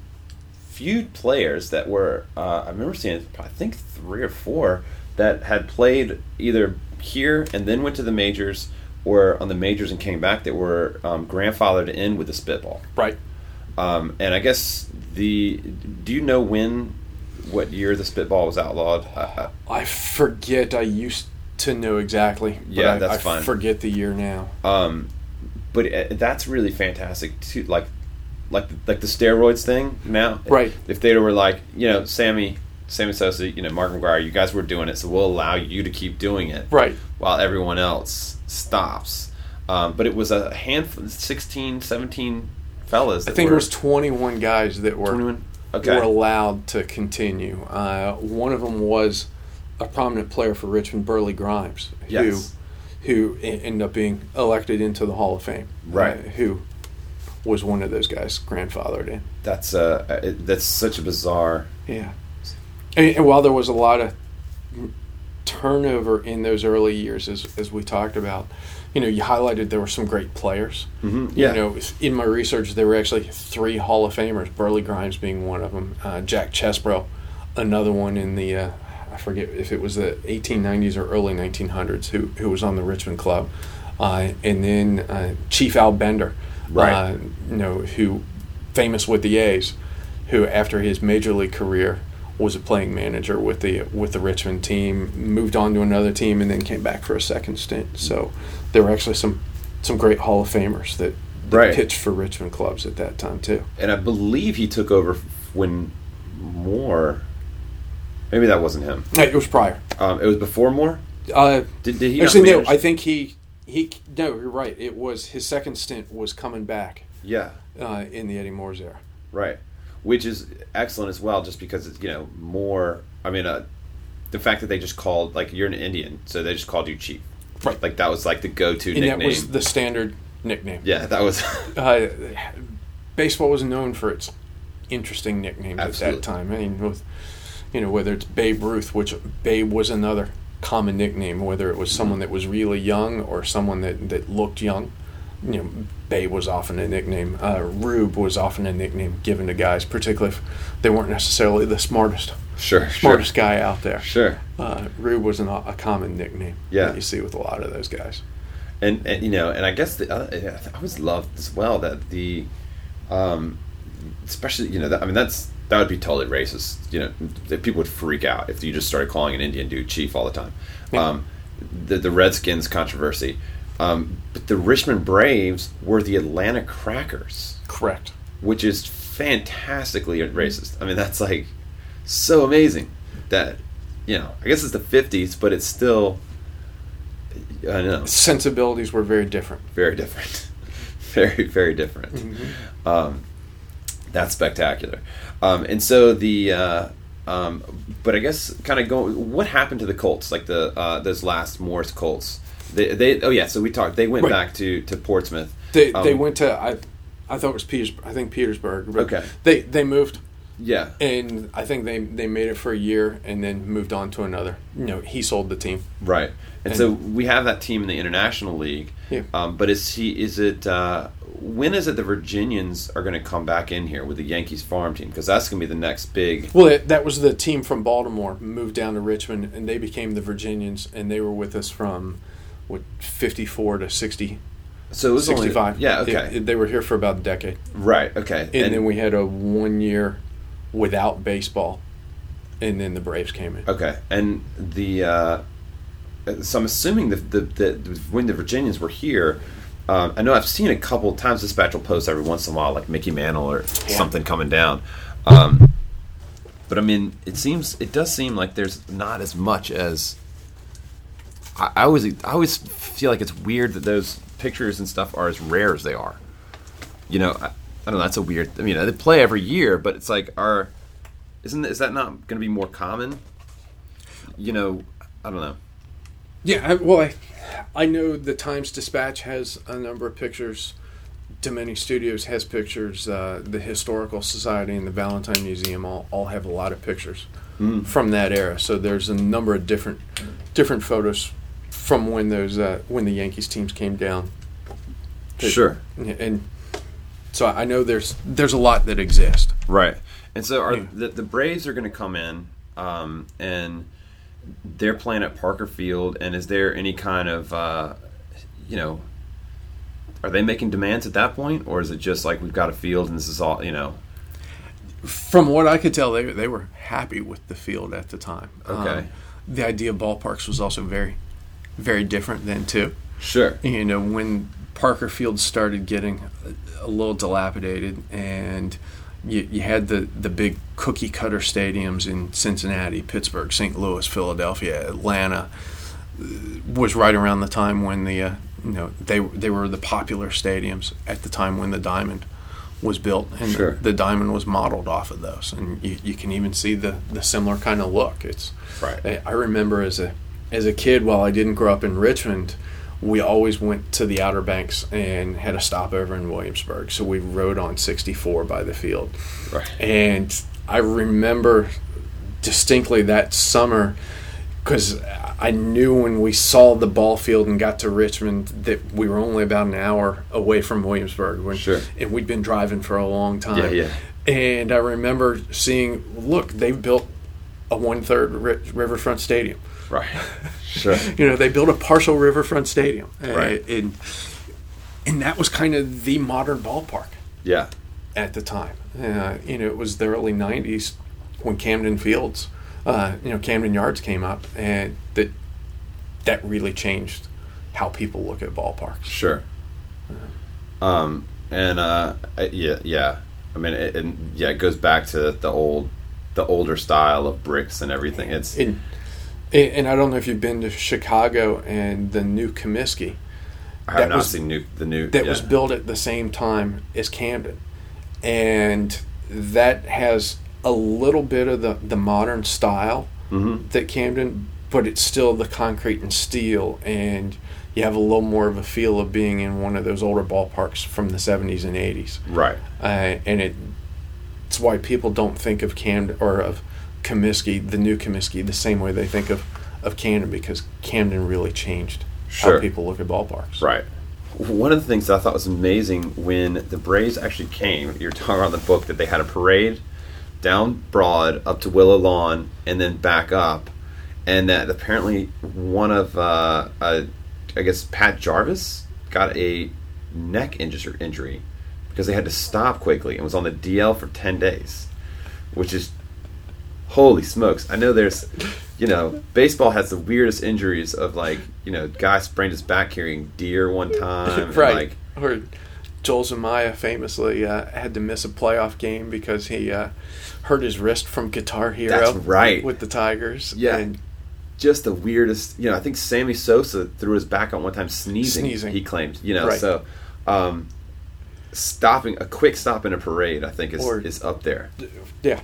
few players that were. Uh, I remember seeing, I think three or four that had played either here and then went to the majors, or on the majors and came back that were um, grandfathered in with the spitball. Right. Um, and I guess the. Do you know when, what year the spitball was outlawed? Uh, I forget. I used to know exactly. but Yeah, I, that's I fine. forget the year now. Um, but it, that's really fantastic too. Like, like like the steroids thing now. Right. If they were like, you know, Sammy, Sammy Sosa, you know, Mark McGwire, you guys were doing it, so we'll allow you to keep doing it, Right. While everyone else stops. Um, but it was a handful, 16, 17 fellas. I think were, it was 21 guys that were 21? Okay. were allowed to continue. Uh, one of them was a prominent player for Richmond, Burleigh Grimes, Yes. who who e- ended up being elected into the Hall of Fame. Right. Uh, who was one of those guys grandfathered in. That's uh, it, that's such a bizarre. Yeah. And, and while there was a lot of turnover in those early years, as, as we talked about, you know, you highlighted there were some great players. Mhm, yeah. You know, in my research, there were actually three Hall of Famers, Burleigh Grimes being one of them, uh, Jack Chesbro, another one in the, uh, I forget if it was the 1890s or early 1900s, who, who was on the Richmond Club. Uh, and then uh, Chief Al Bender, Right. uh, you know, who famous with the A's, who after his major league career was a playing manager with the with the Richmond team, moved on to another team, and then came back for a second stint. So there were actually some some great Hall of Famers that, that Right. pitched for Richmond clubs at that time too. and I believe he took over when Mooers. Maybe that wasn't him. No, it was prior. Um, it was before Mooers. Uh, Did, did he? actually, no. I think he he no. You're right. It was his second stint was coming back Yeah, uh, in the Eddie Mooers' era. right. Which is excellent as well, just because it's you know more. I mean, uh, the fact that they just called like you're an Indian, so they just called you Chief. Right. Like that was like the go-to And nickname. that was the standard nickname. yeah, that was. [laughs] uh, baseball was known for its interesting nicknames Absolutely. at that time. I mean, with, you know, whether it's Babe Ruth, which Babe was another common nickname, whether it was someone that was really young or someone that, that looked young. You know, Babe was often a nickname. Uh, Rube was often a nickname given to guys, particularly if they weren't necessarily the smartest sure, smartest guy out there. Sure. Uh, Rube was an, a common nickname Yeah. that you see with a lot of those guys. and, and you know, and I guess the other, I always loved as well that the, um, especially you know, that, I mean that's that would be totally racist. You know, people would freak out if you just started calling an Indian dude chief all the time. Yeah. Um, the the Redskins controversy, um, but the Richmond Braves were the Atlanta Crackers, Correct. which is fantastically racist. I mean, that's like so amazing that you know. I guess it's the '50s, but it's still. I know Sensibilities were very different. very different [laughs] very very different Mm-hmm. um, that's spectacular um, and so the uh, um, but i guess kind of going what happened to the colts like the uh, those last Mooers colts they, they oh yeah so we talked they went back to to portsmouth They, Um, they went to I, I thought it was Peters. I think Petersburg. Okay. They they moved, yeah and I think they they made it for a year, and then moved on to another. You know, he sold the team. right and, And- so we have that team in the international league Yeah. um, but is he is it uh, when is it the virginians are going to come back in here with the yankees farm team because that's going to be the next big Well, it, that was the team from Baltimore moved down to Richmond, and they became the Virginians, and they were with us from what fifty four to 60, so it was only- 65. yeah They- okay they were here for about a decade, right okay and, then we had a one year without baseball, and then the Braves came in. Okay, and the uh, so I'm assuming that the, the, when the Virginians were here, um, I know I've seen a couple of times Dispatch will post every once in a while, like Mickey Mantle or Yeah. something coming down. Um, but I mean, it seems it does seem like there's not as much as I, I always I always feel like it's weird that those pictures and stuff are as rare as they are. You know, I, I don't know. That's a weird. I mean, they play every year, but it's like are isn't is that not going to be more common? You know, I don't know. Yeah, I, well, I, I know the Times Dispatch has a number of pictures. Dementi Studios has pictures. Uh, the Historical Society and the Valentine Museum all, all have a lot of pictures from that era. So there's a number of different different photos from when those uh, when the Yankees teams came down. That- Sure. and so I know there's there's a lot that exist. Right. And so, are Yeah. the, the Braves are going to come in, um, and they're playing at Parker Field. And is there any kind of, uh, you know, are they making demands at that point, or is it just like we've got a field and this is all, you know? From what I could tell, they they were happy with the field at the time. Okay. Um, the idea of ballparks was also very, very different then too. Sure. You know, when Parker Field started getting a, little dilapidated, and you, you had the the big cookie cutter stadiums in Cincinnati, Pittsburgh, St. Louis, Philadelphia, Atlanta, uh, was right around the time when the uh, you know they they were the popular stadiums at the time when the Diamond was built, and Sure. the, the Diamond was modeled off of those, and you, you can even see the the similar kind of look. It's Right. I remember as a as a kid, while I didn't grow up in Richmond, we always went to the Outer Banks and had a stopover in Williamsburg. So we rode on 64 by the field, Right. and I remember distinctly that summer because I knew when we saw the ball field and got to Richmond that we were only about an hour away from Williamsburg. When, Sure. And we'd been driving for a long time. Yeah, yeah. And I remember seeing, look, they've built a one third ri- riverfront stadium. Right. [laughs] Sure. You know, they built a partial riverfront stadium. Uh, Right. And, and that was kind of the modern ballpark Yeah. at the time. Uh, you know, it was the early '90s when Camden Fields, uh, you know, Camden Yards came up, and that that really changed how people look at ballparks. Sure. Um, and uh, yeah, yeah. I mean, it, and yeah, it goes back to the old, the older style of bricks and everything. It's And and I don't know if you've been to Chicago and the new Comiskey I have that not was- seen new the new that yeah. was built at the same time as Camden, and that has a little bit of the the modern style Mhm. that Camden, but it's still the concrete and steel, and you have a little more of a feel of being in one of those older ballparks from the 70s and 80s. right. Uh, and it, it's why people don't think of Camden or of Comiskey, the new Comiskey, the same way they think of, of Camden, because Camden really changed Sure. how people look at ballparks. Right. One of the things that I thought was amazing when the Braves actually came, you're talking about the book that they had a parade down Broad up to Willow Lawn and then back up, and that apparently one of, uh, uh, I guess, Pat Jarvis got a neck injur- injury because they had to stop quickly and was on the DL for 10 days, which is holy smokes. I know there's, you know, baseball has the weirdest injuries of like, you know, guy sprained his back carrying deer one time. and, [laughs] right. Like, or Joel Zumaya famously uh, had to miss a playoff game because he uh, hurt his wrist from Guitar Hero. That's right. With the Tigers. Yeah. And just the weirdest. You know, I think Sammy Sosa threw his back out one time sneezing. Sneezing. He claimed. You know, Right. so um, stopping a quick stop in a parade, I think is Or- is up there, yeah.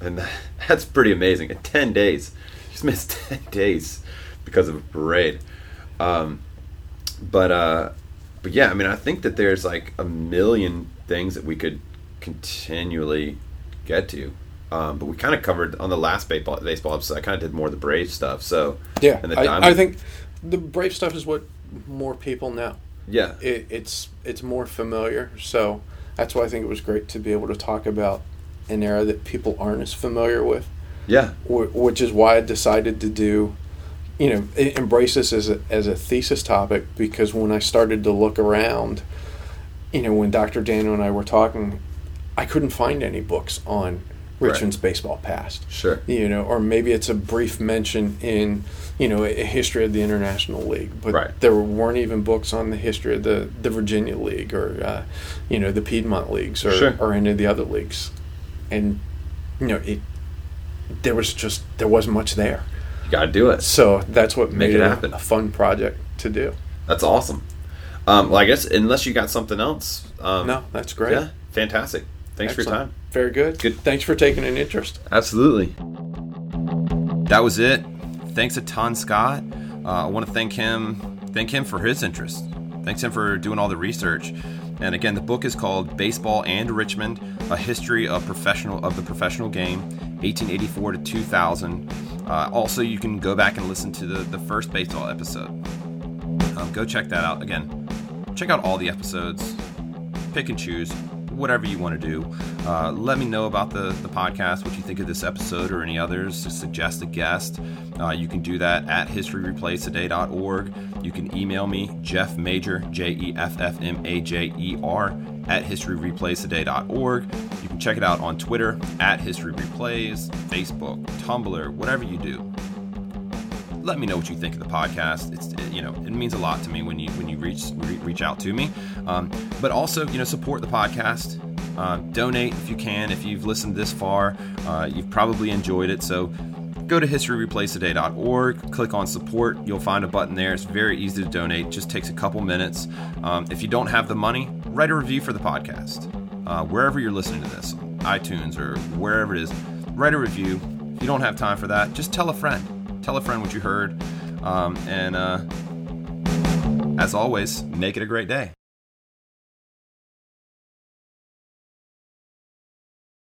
And [laughs] that's pretty amazing. In ten days, he's missed [laughs] ten days because of a parade. Um, but uh, but yeah, I mean, I think that there's like a million things that we could continually get to. Um, but we kind of covered on the last baseball, baseball episode. I kind of did more of the Brave stuff. So Yeah. and the I, I think the Brave stuff is what more people know. yeah, it, it's it's more familiar. So that's why I think it was great to be able to talk about an era that people aren't as familiar with, yeah, which is why I decided to do, you know, embrace this as a as a thesis topic because when I started to look around, you know, when Dr. Daniel and I were talking, I couldn't find any books on Richmond's baseball past sure, you know, or maybe it's a brief mention in, you know, a history of the International League, but Right. there weren't even books on the history of the, the Virginia League or, uh, you know, the Piedmont leagues or, Sure. or any of the other leagues, and you know, it there was just there wasn't much there, you got to do it. so that's what Make made it happen. a, fun project to do. That's awesome. Um, well, I guess unless you got something else, um, No, that's great. Yeah, fantastic. Thanks for your time. Very good. Good. Thanks for taking an interest. Absolutely. That was it. Thanks a ton, Scott. Uh, I want to thank him. Thank him for his interest. Thanks him for doing all the research. And again, the book is called Baseball and Richmond: A History of Professional of the Professional Game, 1884 to 2000. Uh, also, you can go back and listen to the the first baseball episode. Um, go check that out. Again, check out all the episodes. Pick and choose whatever you want to do. Uh, let me know about the, the podcast, what you think of this episode or any others. Suggest a guest. Uh, you can do that at historyreplaytoday.org. You can email me, Jeff Majer, J E F F M A J E R, at historyreplaystoday.org. You can check it out on Twitter, at History Replays, Facebook, Tumblr, whatever you do let me know what you think of the podcast. It's you know it means a lot to me when you when you reach reach out to me. Um, but also you know support the podcast. Uh, donate if you can. If you've listened this far, uh, you've probably enjoyed it. So go to historyreplaystoday.org, click on support. You'll find a button there. It's very easy to donate. Just takes a couple minutes. Um, if you don't have the money, write a review for the podcast. Uh, wherever you're listening to this, iTunes or wherever it is, write a review. If you don't have time for that, just tell a friend tell a friend what you heard. Um, and uh, as always, make it a great day.